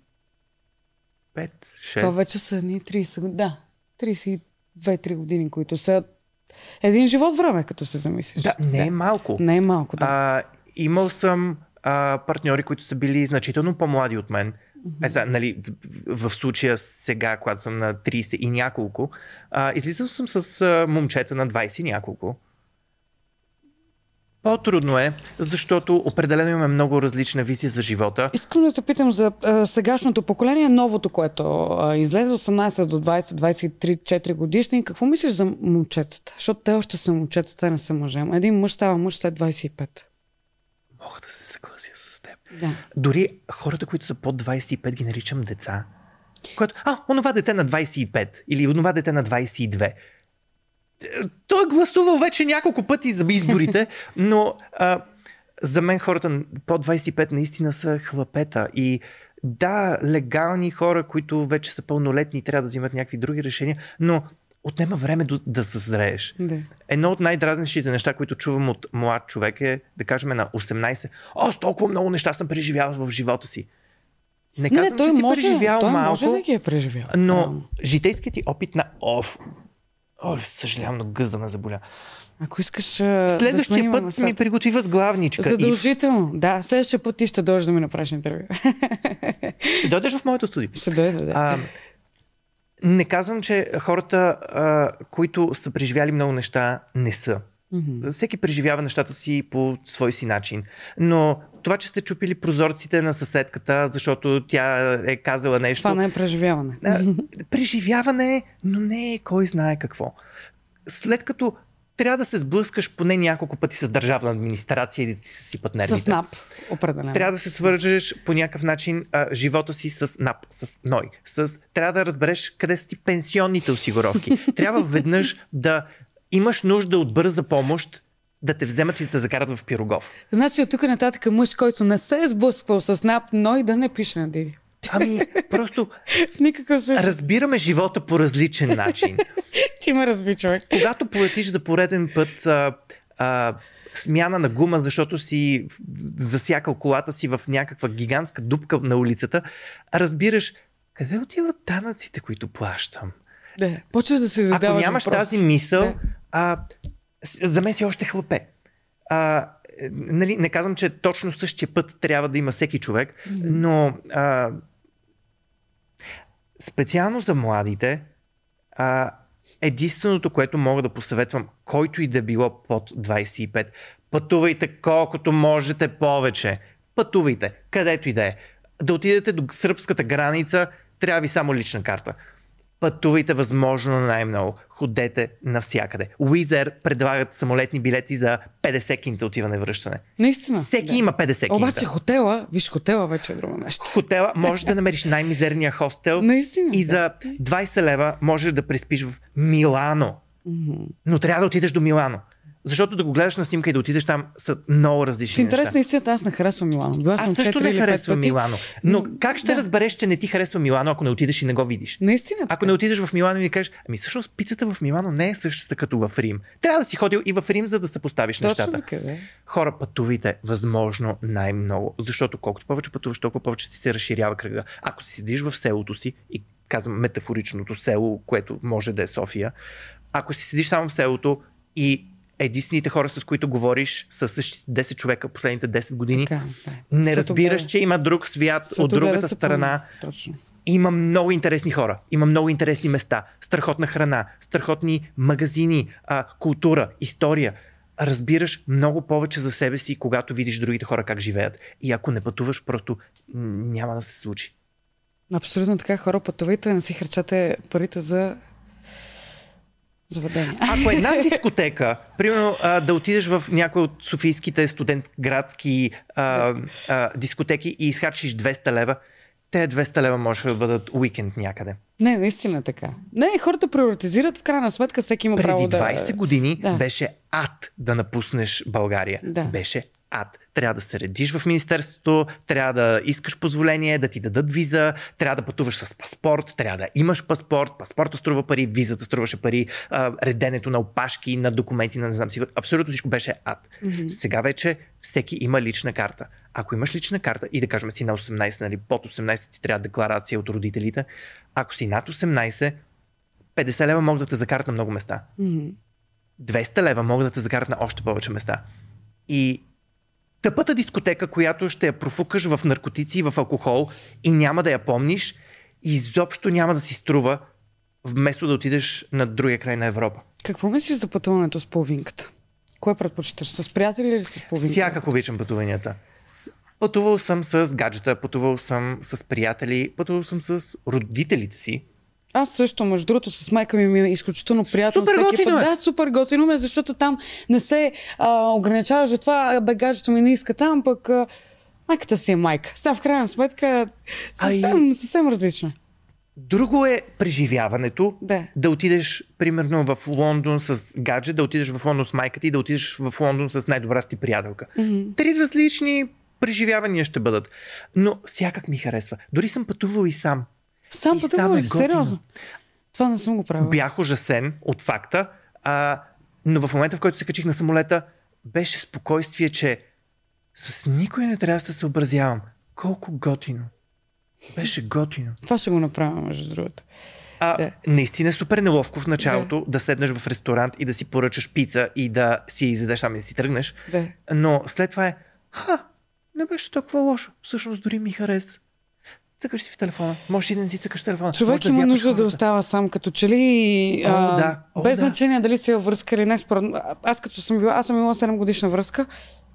6. Това вече са ни 30 години. Да, 32-3 години, които са един живот време, като се замислиш. Да, не е малко. Не е малко, да. А, имал съм а, партньори, които са били значително по-млади от мен. Е, сега, нали, в случая сега, когато съм на 30 и няколко, а, излизал съм с а, момчета на 20 и няколко. По-трудно е, защото определено имаме много различна визия за живота. Искам да те питам за а, сегашното поколение, новото, което а, излезе 18 до 20, 23, 4 годишни. Какво мислиш за момчетата? Защото те още са момчета, те не са мъже. Един мъж става мъж след 25. Мога да се съглася. Да. Дори хората, които са под 25, ги наричам деца. Което, а, онова дете на 25 или онова дете на 22. Е, Той е гласувал вече няколко пъти за изборите, но а, за мен хората под 25 наистина са хлапета. И да, легални хора, които вече са пълнолетни трябва да взимат някакви други решения, но отнема време до- да съзрееш. да. Едно от най-дразнещите неща, които чувам от млад човек е, да кажем на 18, о, с толкова много неща съм преживял в живота си. Не казвам, не, той че си може, преживял той малко, може да ги е преживял. но Реално. житейският ти опит на... Оф, О, съжалявам, но гъзда ме заболя. Ако искаш да Следващия сменим път местата. ми приготви възглавничка. И Задължително. Да, следващия път ти ще дойдеш да ми направиш интервю. ще дойдеш в моето студио. ще дойде, да. А, не казвам, че хората, а, които са преживяли много неща, не са. Мгм. Всеки преживява нещата си по свой си начин. Но това, че сте чупили прозорците на съседката, защото тя е казала нещо. Това не е преживяване. а, преживяване, но не е кой знае какво. След като трябва да се сблъскаш поне няколко пъти с държавна администрация и да ти се сипат нервите. С НАП, определено. Трябва да се свържеш по някакъв начин а, живота си с НАП, с НОЙ. С... Трябва да разбереш къде са ти пенсионните осигуровки. Трябва веднъж да имаш нужда от бърза помощ да те вземат и да те закарат в Пирогов. Значи от тук нататък мъж, който не се е сблъсквал с НАП, но и да не пише на Диди. Ами, просто В никакъв случай. разбираме живота по различен начин. Ти ме разби, човек. Когато полетиш за пореден път а, а, смяна на гума, защото си засякал колата си в някаква гигантска дупка на улицата, разбираш къде отиват данъците, които плащам. Да, почваш да се задаваш Ако нямаш въпроси. тази мисъл, Да. а, за мен си още хлапе. А, е, нали, не казвам, че точно същия път трябва да има всеки човек, но а, специално за младите, а, единственото, което мога да посъветвам, който и да било под 25, пътувайте колкото можете повече. Пътувайте, където и да е. Да отидете до сръбската граница, трябва ви само лична карта. Пътувайте възможно най-много. Ходете навсякъде. Уизер предлагат самолетни билети за 50 кинта отиване-връщане. Наистина. Всеки да. има 50 кинта. Обаче хотела, виж, хотела вече е друго нещо. Хотела можеш да намериш най-мизерния хостел Наистина. и за 20 лева можеш да преспиш в Милано. Но трябва да отидеш до Милано. Защото да го гледаш на снимка и да отидеш там са много В различни интерес неща. на истината, аз не харесвам Милано. Била съм Аз също 4 не или 5 харесвам. Милано. Но как ще да. разбереш, че не ти харесва Милано, ако не отидеш и не го видиш? Наистина. Ако така. не отидеш в Милано и кажеш, ами всъщност пицата в Милано не е същата като в Рим. Трябва да си ходил и в Рим, за да съпоставиш Точно нещата. къде? Хора, пътувайте възможно най-много, защото колкото повече пътуваш, толкова повече ти се разширява кръга. Ако си седиш в селото си, и казвам метафоричното село, което може да е София, ако си седиш само в селото и единствените хора, с които говориш, са същите 10 човека последните 10 години, Така, да. не Светогледа. разбираш, че има друг свят от Светогледа другата се страна. Точно. Има много интересни хора, има много интересни места, страхотна храна, страхотни магазини, а, култура, история. Разбираш много повече за себе си, когато видиш другите хора как живеят. И ако не пътуваш, просто няма да се случи. Абсолютно така, хора, пътувайте, не си харчате парите за заведения. Ако една дискотека, примерно а, да отидеш в някой от софийските студентградски а, а, дискотеки и изхарчиш 200 лева, те 200 лева може да бъдат уикенд някъде. Не, наистина така. Не, хората приоритизират, в крайна сметка всеки има Преди право да... 20 години Да. беше ад да напуснеш България. Да. Беше ад. Трябва да се редиш в Министерството, трябва да искаш позволение, да ти дадат виза, трябва да пътуваш с паспорт, трябва да имаш паспорт, паспорта струва пари, визата струваше пари, реденето на опашки, на документи, на не знам си. Абсолютно всичко беше ад. Мгм. Сега вече всеки има лична карта. Ако имаш лична карта и да кажем си на 18, нали, под 18 ти трябва декларация от родителите, ако си над 18, 50 лева могат да те закарат на много места. Мгм. 200 лева могат да те закарат на още повече места. И тъпата дискотека, която ще я профукаш в наркотици и в алкохол и няма да я помниш, изобщо няма да си струва вместо да отидеш на другия край на Европа. Какво мислиш за пътуването с половинката? Кое предпочиташ? С приятели или с половинка? Всякак обичам пътуванията. Пътувал съм с гаджета, пътувал съм с приятели, пътувал съм с родителите си. Аз също, между другото, с майка ми ми е изключително приятно Супер всеки път. е. Да, супер готино ме, защото там не се а, ограничаваш до това, «А, багажето ми не иска там, пък а, майката си е майка. Сега в крайна сметка съвсем, съвсем различно. Друго е преживяването, Да. да отидеш примерно в Лондон с гадже, да отидеш в Лондон с майка ти и да отидеш в Лондон с най-добрата ти приятелка. Мгм. Три различни преживявания ще бъдат. Но всякак ми харесва. Дори съм пътувал и сам. Сам е ли? Сериозно? Това не съм го правила. Бях ужасен от факта, а, но в момента, в който се качих на самолета, беше спокойствие, че с никой не трябва да се съобразявам. Колко готино. Беше готино. Това ще го направя, между другото. А, Да. Наистина е супер неловко в началото да. да седнеш в ресторант и да си поръчаш пица и да си я изядеш там и да си тръгнеш. Да. Но след това е, ха, не беше толкова лошо. Всъщност дори ми хареса. Цъкаш си в телефона. Можеш и да не си цъкаш в телефона. Човек Можеш има нужда да хората. остава сам, като че ли... О, а, да, о, без да. значение дали си във връзка или не. Според... Аз като съм била, аз съм имала 7 годишна връзка,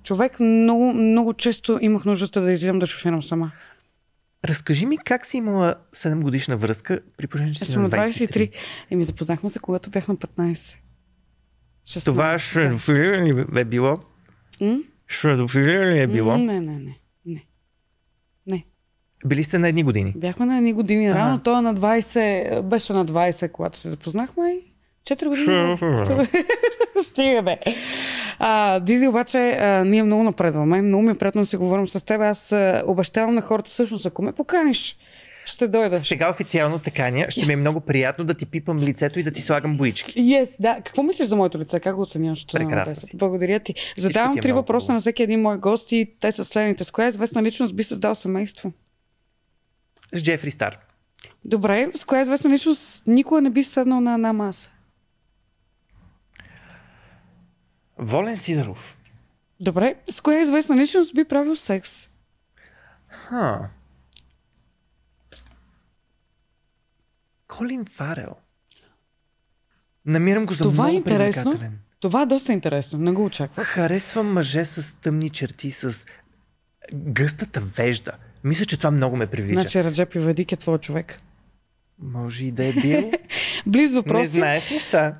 човек много, много често имах нуждата да излизам да шофирам сама. Разкажи ми как си имала 7 годишна връзка, при положение, че си съм на на 23. 23. Еми, запознахме се, когато бях на 15. 16, Това да. шредофилиране ли е било? М? Шредофилиране ли е било? Не. не. Не. Били сте на едни години. Бяхме на едни години. Ага. Рано той е на 20, беше на 20, когато се запознахме и Четири години. Стига бе. А, Диди, обаче, а, ние много напредваме. Много ми е приятно да си говорим с теб. Аз а, обещавам на хората всъщност, ако ме поканиш, ще дойда. Сега официално таканя. Ще Yes. ми е много приятно да ти пипам лицето и да ти слагам боички. Yes, да. Какво мислиш за моето лице? Как го оценяваш? Прекрасно 10? си. Благодаря ти. Задавам ти е три въпроса на всеки един мой гост и те са следните. С коя известна личност би създал семейство? С Джефри Стар. Добре, с коя известна личност никога не би седнал на една маса? Волен Сидоров. Добре, с коя известна личност би правил секс? Ха. Колин Фарел. Намирам го за Това е много интересно. привлекателен. Това е доста интересно. Не го очаквах. Харесвам мъже с тъмни черти, с гъстата вежда. Мисля, че това много ме привлича. Значи Раджеп Иведик е твой човек. Може и да е бил. Близ Не въпроси. знаеш неща.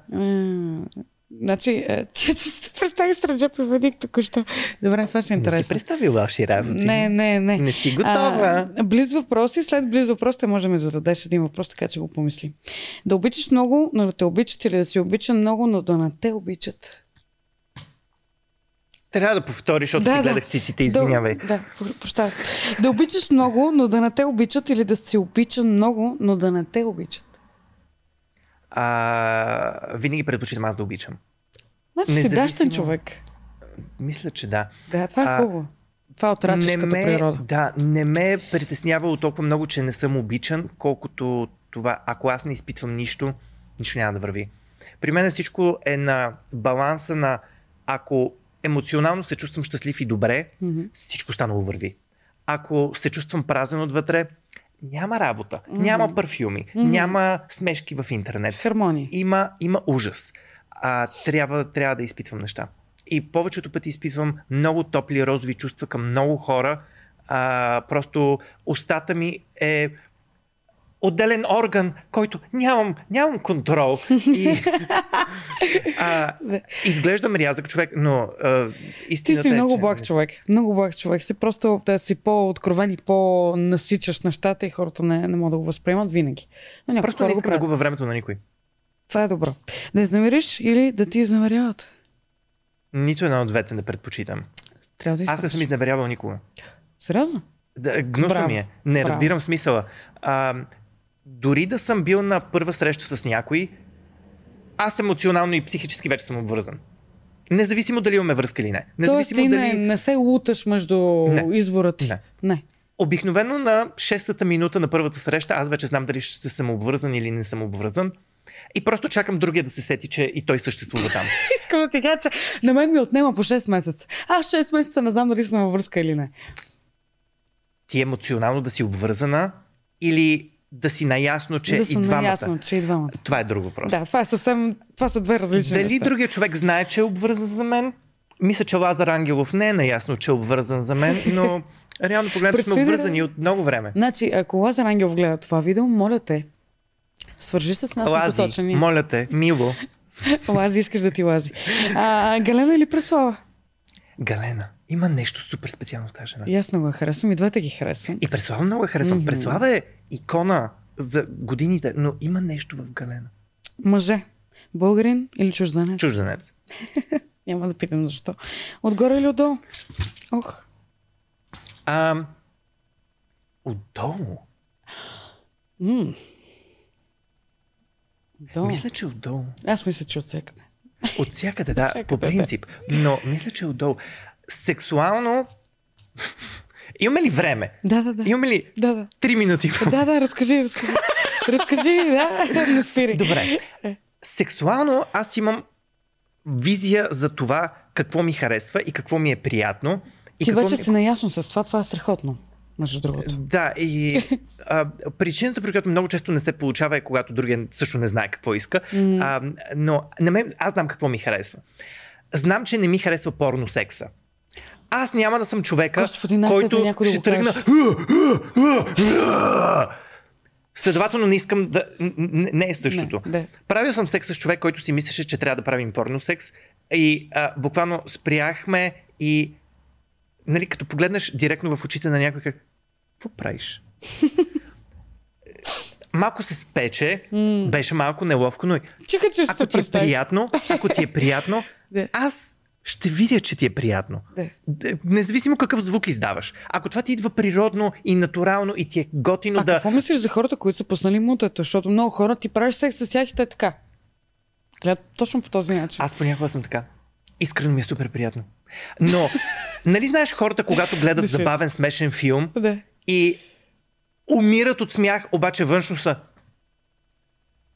Значи, е, че, че се представи с Раджеп Иведик току-що. Добре, това ще е Не си интересно. представил лоши работи. Не, не, не. Не си готова. А, близ въпроси, след близ въпросите може да ми зададеш един въпрос, така че го помисли. Да обичаш много, но да те обичат или да си обича много, но да не те обичат. Трябва да повториш, защото Да, ти да. гледах циците, извинявай. Да, да про- прощавай. Да обичаш много, но да не те обичат или да си обича много, но да не те обичат. А, винаги предпочитам аз да обичам. Значи си Независимо- дащен човек. Мисля, че да. Да, това е А, хубаво. Това е от рачешката ме, природа. Да, не ме притеснявало толкова много, че не съм обичан, колкото това, ако аз не изпитвам нищо, нищо няма да върви. При мен всичко е на баланса на ако емоционално се чувствам щастлив и добре, Мгм. всичко останало върви. Ако се чувствам празен отвътре, няма работа, няма парфюми, няма смешки в интернет. Хармония. Има, има ужас. А, трябва, трябва да изпитвам неща. И повечето пъти изпитвам много топли розови чувства към много хора. А, просто устата ми е отделен орган, който нямам, нямам контрол. И, а, изглеждам рязък човек, но а, Ти истината си е, много благ не- човек. Много благ човек. Си просто да си по-откровен и по-насичаш нещата и хората не, не могат да го възприемат винаги. Но Просто не искам да губя времето на никой. Това е добро. Да изнамериш или да ти изнамеряват? Нито една от двете не предпочитам. Трябва да Аз не съм изневерявал никога. Сериозно? Да, гнусно Браво. ми е. Не Браво. разбирам смисъла. А, дори да съм бил на първа среща с някой, аз емоционално и психически вече съм обвързан. Независимо дали имаме връзка или не. Тоест Независимо ти дали... не, не се луташ между Не. избора ти. Не. не. Обикновено на шестата минута на първата среща аз вече знам дали ще съм обвързан или не съм обвързан. И просто чакам другия да се сети, че и той съществува там. Искам да ти кажа, че на мен ми отнема по 6 месеца. Аз 6 месеца не знам дали съм във връзка или не. Ти емоционално да си обвързана или да си наясно, че да и двамата. наясно, че и двамата. Това е друг въпрос. Да, това е съвсем... Това са две различни Дали неща. другия човек знае, че е обвързан за мен? Мисля, че Лазар Ангелов не е наясно, че е обвързан за мен, но реално погледнато сме да- обвързани от много време. Значи, ако Лазар Ангелов гледа това видео, моля те, свържи се с нас на Лази, посочени. моля те, мило. Лази, искаш да ти лази. А, Галена или Преслава? Галена, има нещо супер специално в тази жена. И аз много я харесвам, и двете ги харесвам. И Преслава много я харесвам. Мгм. Преслава е икона за годините, но има нещо в Галена. Мъже. Българин или чужденец? Чужденец. Няма да питам защо. Отгоре или отдолу? Ох. А, отдолу. М. Отдолу. Мисля, че отдолу. Аз мисля, че от всекъде. От всякъде, да, Всякъде, по да. принцип. Но мисля, че отдолу. Сексуално. Имаме ли време? Да, да, да. Имаме ли Да, да. три минути? Да, да, разкажи, разкажи. разкажи, да, не спири. Добре. Сексуално аз имам визия за това какво ми харесва и какво ми е приятно. И Ти вече ми... си наясно с това, това е страхотно. Между другото. Да, и а, причината, при която много често не се получава е когато другия също не знае какво иска. А, но на мен, аз знам какво ми харесва. Знам, че не ми харесва порно секса. Аз няма да съм човека, Господи, който да ще тръгна... Следователно не искам да... Не е същото. Не, да. Правил съм секс с човек, който си мислеше, че трябва да правим порно секс. И а, буквално спряхме и нали, като погледнеш директно в очите на някой, как, какво правиш? малко се спече, mm. беше малко неловко, но Чиха, че ако ти е приятно, ако ти е приятно, аз ще видя, че ти е приятно. Да. Независимо какъв звук издаваш. Ако това ти идва природно и натурално и ти е готино А да... какво мислиш за хората, които са пуснали мутата? Защото много хора ти правиш секс с тях и те така. Гледат точно по този начин. Аз понякога съм така. Искрено ми е супер приятно. Но, нали знаеш хората, когато гледат забавен, смешен филм Да. и умират от смях, обаче външно са.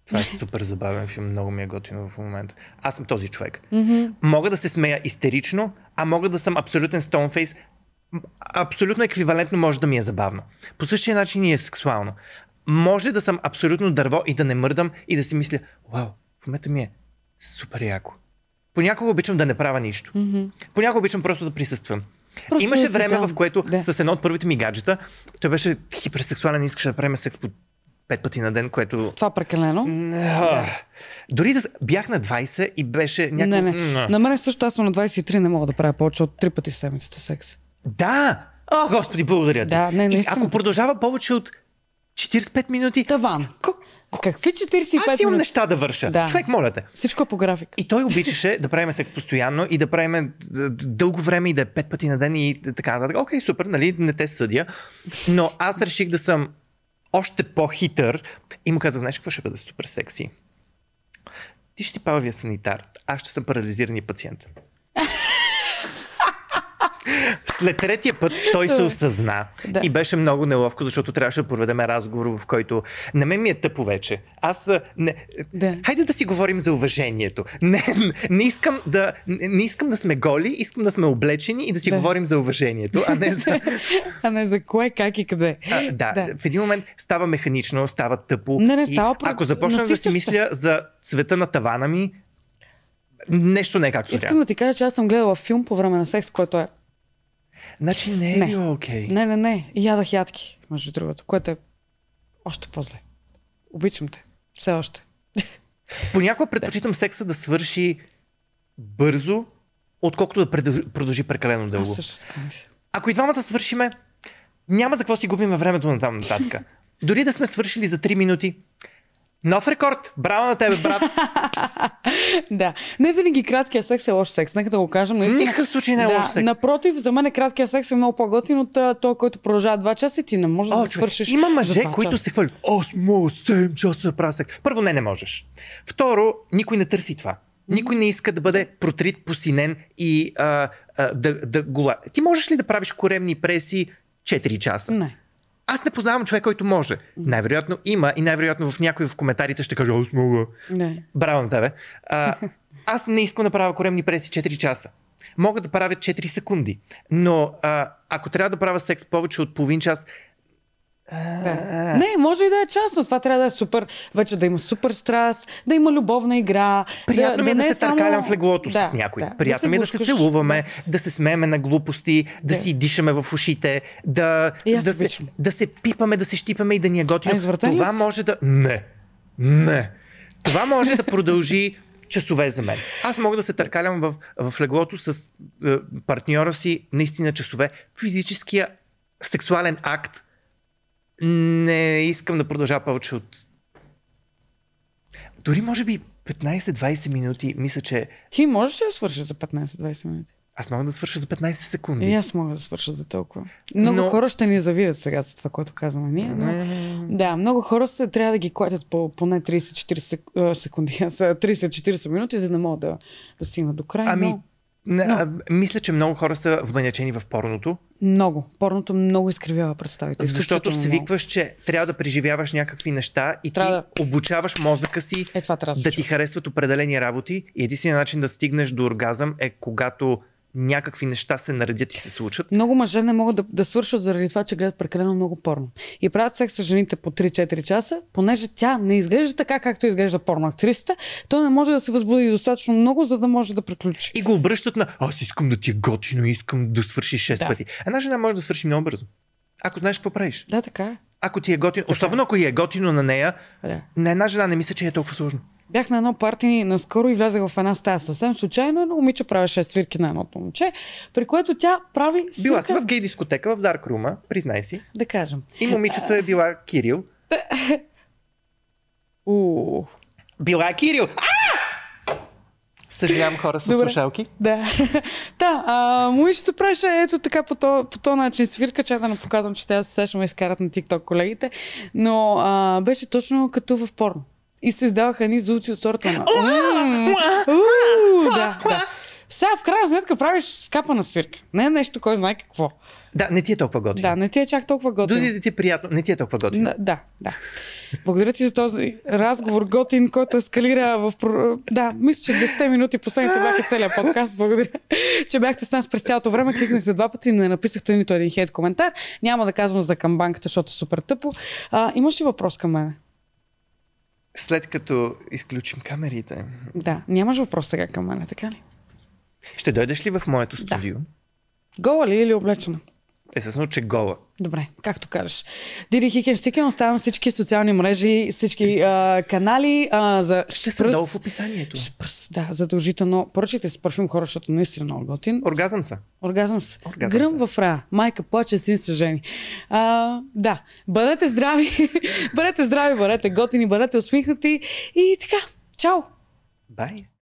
Това е супер забавен филм, много ми е готино в момента. Аз съм този човек. Mm-hmm. Мога да се смея истерично, а мога да съм абсолютен стоунфейс. Абсолютно еквивалентно може да ми е забавно. По същия начин и е сексуално. Може да съм абсолютно дърво и да не мърдам и да си мисля, вау, в момента ми е супер яко. Понякога обичам да не правя нищо. Mm-hmm. Понякога обичам просто да присъствам. Просто Имаше да време, там. в което Да. с едно от първите ми гаджета, той беше хиперсексуален и искаше да правим секс по пет пъти на ден, което... Това прекалено. Да. Дори да бях на 20 и беше някакво... Не, не. На мен също аз съм на 23, не мога да правя повече от три пъти в седмицата секс. Да! О, Господи, благодаря ти. Да, не, и наистина. ако продължава повече от 45 минути, Таван. Какви 45 аз имам минути? неща да върша. Да. Човек, моля те. Всичко е по график. И той обичаше да правим секс постоянно и да правим д- дълго време и да е пет пъти на ден и така нататък. Окей, супер, нали, не те съдя. Но аз реших да съм още по-хитър и му казах, знаеш какво ще бъде супер секси? Ти ще си павия санитар, аз ще съм парализирани пациент. След третия път той се осъзна Да. и беше много неловко, защото трябваше да проведем разговор, в който на мен ми е тъпо вече. Аз не... Да. Хайде да си говорим за уважението. Не, не, искам да, не, искам да сме голи, искам да сме облечени и да си Да. говорим за уважението, а не за... А не за кое, как и къде. А, да, Да. в един момент става механично, става тъпо. Не, не, и става про- Ако започна да си мисля за цвета на тавана ми, нещо не е както Искам трябва. да ти кажа, че аз съм гледала филм по време на секс, който е. Значи не е Не. било окей. Не, не, не. И ядах ядки, между другото, което е още по-зле. Обичам те. Все още. Понякога предпочитам секса да свърши бързо, отколкото да продължи прекалено дълго. Аз също така мисля. Ако и двамата свършиме, няма за какво си губим времето на там нататък. Дори да сме свършили за 3 минути. Нов рекорд! Браво на тебе, брат! Да. Не винаги краткия секс е лош секс. Нека да го кажем. Наистина. никакъв случай не е да, лош секс. Напротив, за мен краткия секс е много по-готин от този, който продължава 2 часа и ти не можеш да О, се човек, свършиш. има мъже, които часа. се хвалят. Аз мога 7 часа да правя секс. Първо, не, не можеш. Второ, никой не търси това. Никой не иска да бъде протрит, посинен и а, а, да, да гола. Ти можеш ли да правиш коремни преси 4 часа? Не. Аз не познавам човек, който може. Най-вероятно има и най-вероятно в някой в коментарите ще каже, аз мога. Не. Браво на тебе. А, аз не искам да правя коремни преси 4 часа. Мога да правя 4 секунди. Но а, ако трябва да правя секс повече от половин час. Не, може и да е частно. Това трябва да е супер, вече да има супер страст, да има любовна игра. приятно ми е да, не се само- търкалям в леглото да, с някой. Да, приятно ми е да се гушкаш. целуваме, да. се смееме на глупости, да, Да. си дишаме в ушите, да, да, се, обичам. да се пипаме, да се щипаме и да ни е готино. Това може да... Не. Не. Това може да продължи часове за мен. Аз мога да се търкалям в, в леглото с е, партньора си наистина часове. Физическия сексуален акт не искам да продължава повече от дори може би 15-20 минути, мисля, че Ти можеш ли да свършиш за 15-20 минути? аз мога да свърша за 15 секунди. И аз мога да свърша за толкова. Много Но- хора ще ни завидят сега за това, което казваме ние. Но... Да, много хора се трябва да ги клатят по поне 30-40 сек- а, секунди, а, са 30-40 минути, за да могат да, да стигнат до край. Ами, но... не, а, мисля, че много хора са вманячени в порното, Много. Порното много изкривява представите. защото свикваш, че трябва да преживяваш някакви неща и Трябва ти обучаваш мозъка си Е, да, да ти харесват определени работи и единственият начин да стигнеш до оргазъм е когато някакви неща се наредят и се случат. Много мъже не могат да, да свършат заради това, че гледат прекалено много порно. И правят секс с жените по 3-4 часа, понеже тя не изглежда така, както изглежда порно актрисата, то не може да се възбуди достатъчно много, за да може да приключи. И го обръщат на аз искам да ти е готино, искам да свършиш 6 Да. пъти. Една жена може да свърши много бързо. Ако знаеш какво правиш. Да, така е. Ако ти е готино, особено ако е готино на нея, Да. на една жена не мисля, че е толкова сложно. Бях на едно парти наскоро и влязах в една стая съвсем случайно. Едно момиче правеше свирки на едното момче, при което тя прави свирка, Била си в гей дискотека в Дарк Рума, признай си. да кажем. И момичето е била Кирил. У. Била е Кирил. Съжалявам хора с Добре. слушалки. Да. да, а, момичето правеше ето така по то, по то начин свирка, че да не показвам, че тя се сещаме изкарат на TikTok колегите, но а, беше точно като в порно. И се издаваха едни звуци от сорта на... Да, да. Сега в крайна сметка правиш скапана свирка. Не е нещо, кой знае какво. Да, не ти е толкова готино. Да, не ти е чак толкова готино. Дори да ти е приятно, не ти е толкова готино. Да, да, да. Благодаря ти за този разговор, готин, който ескалира в... Да, мисля, че 10 минути последните бяха целият подкаст. Благодаря, че бяхте с нас през цялото време. Кликнахте два пъти и не написахте нито един хейт коментар. Няма да казвам за камбанката, защото е супер тъпо. А, имаш ли въпрос към мен? След като изключим камерите, Да, нямаш въпрос сега към мен, така ли? ще дойдеш ли в моето студио? Гола ли или облечена? Естествено, че гола. Добре, както кажеш. Диди Хикенштикен, оставям всички социални мрежи, всички а, канали а, за Ще са долу в описанието. Шпрс, да, задължително. Поръчайте си парфюм хора, защото наистина много готин. Оргазъм са. Оргазъм с. Оргазъм Гръм в рая. Майка плаче, син се жени. А, да, бъдете здрави, бъдете здрави, бъдете готини, бъдете усмихнати и така. Чао! Бай.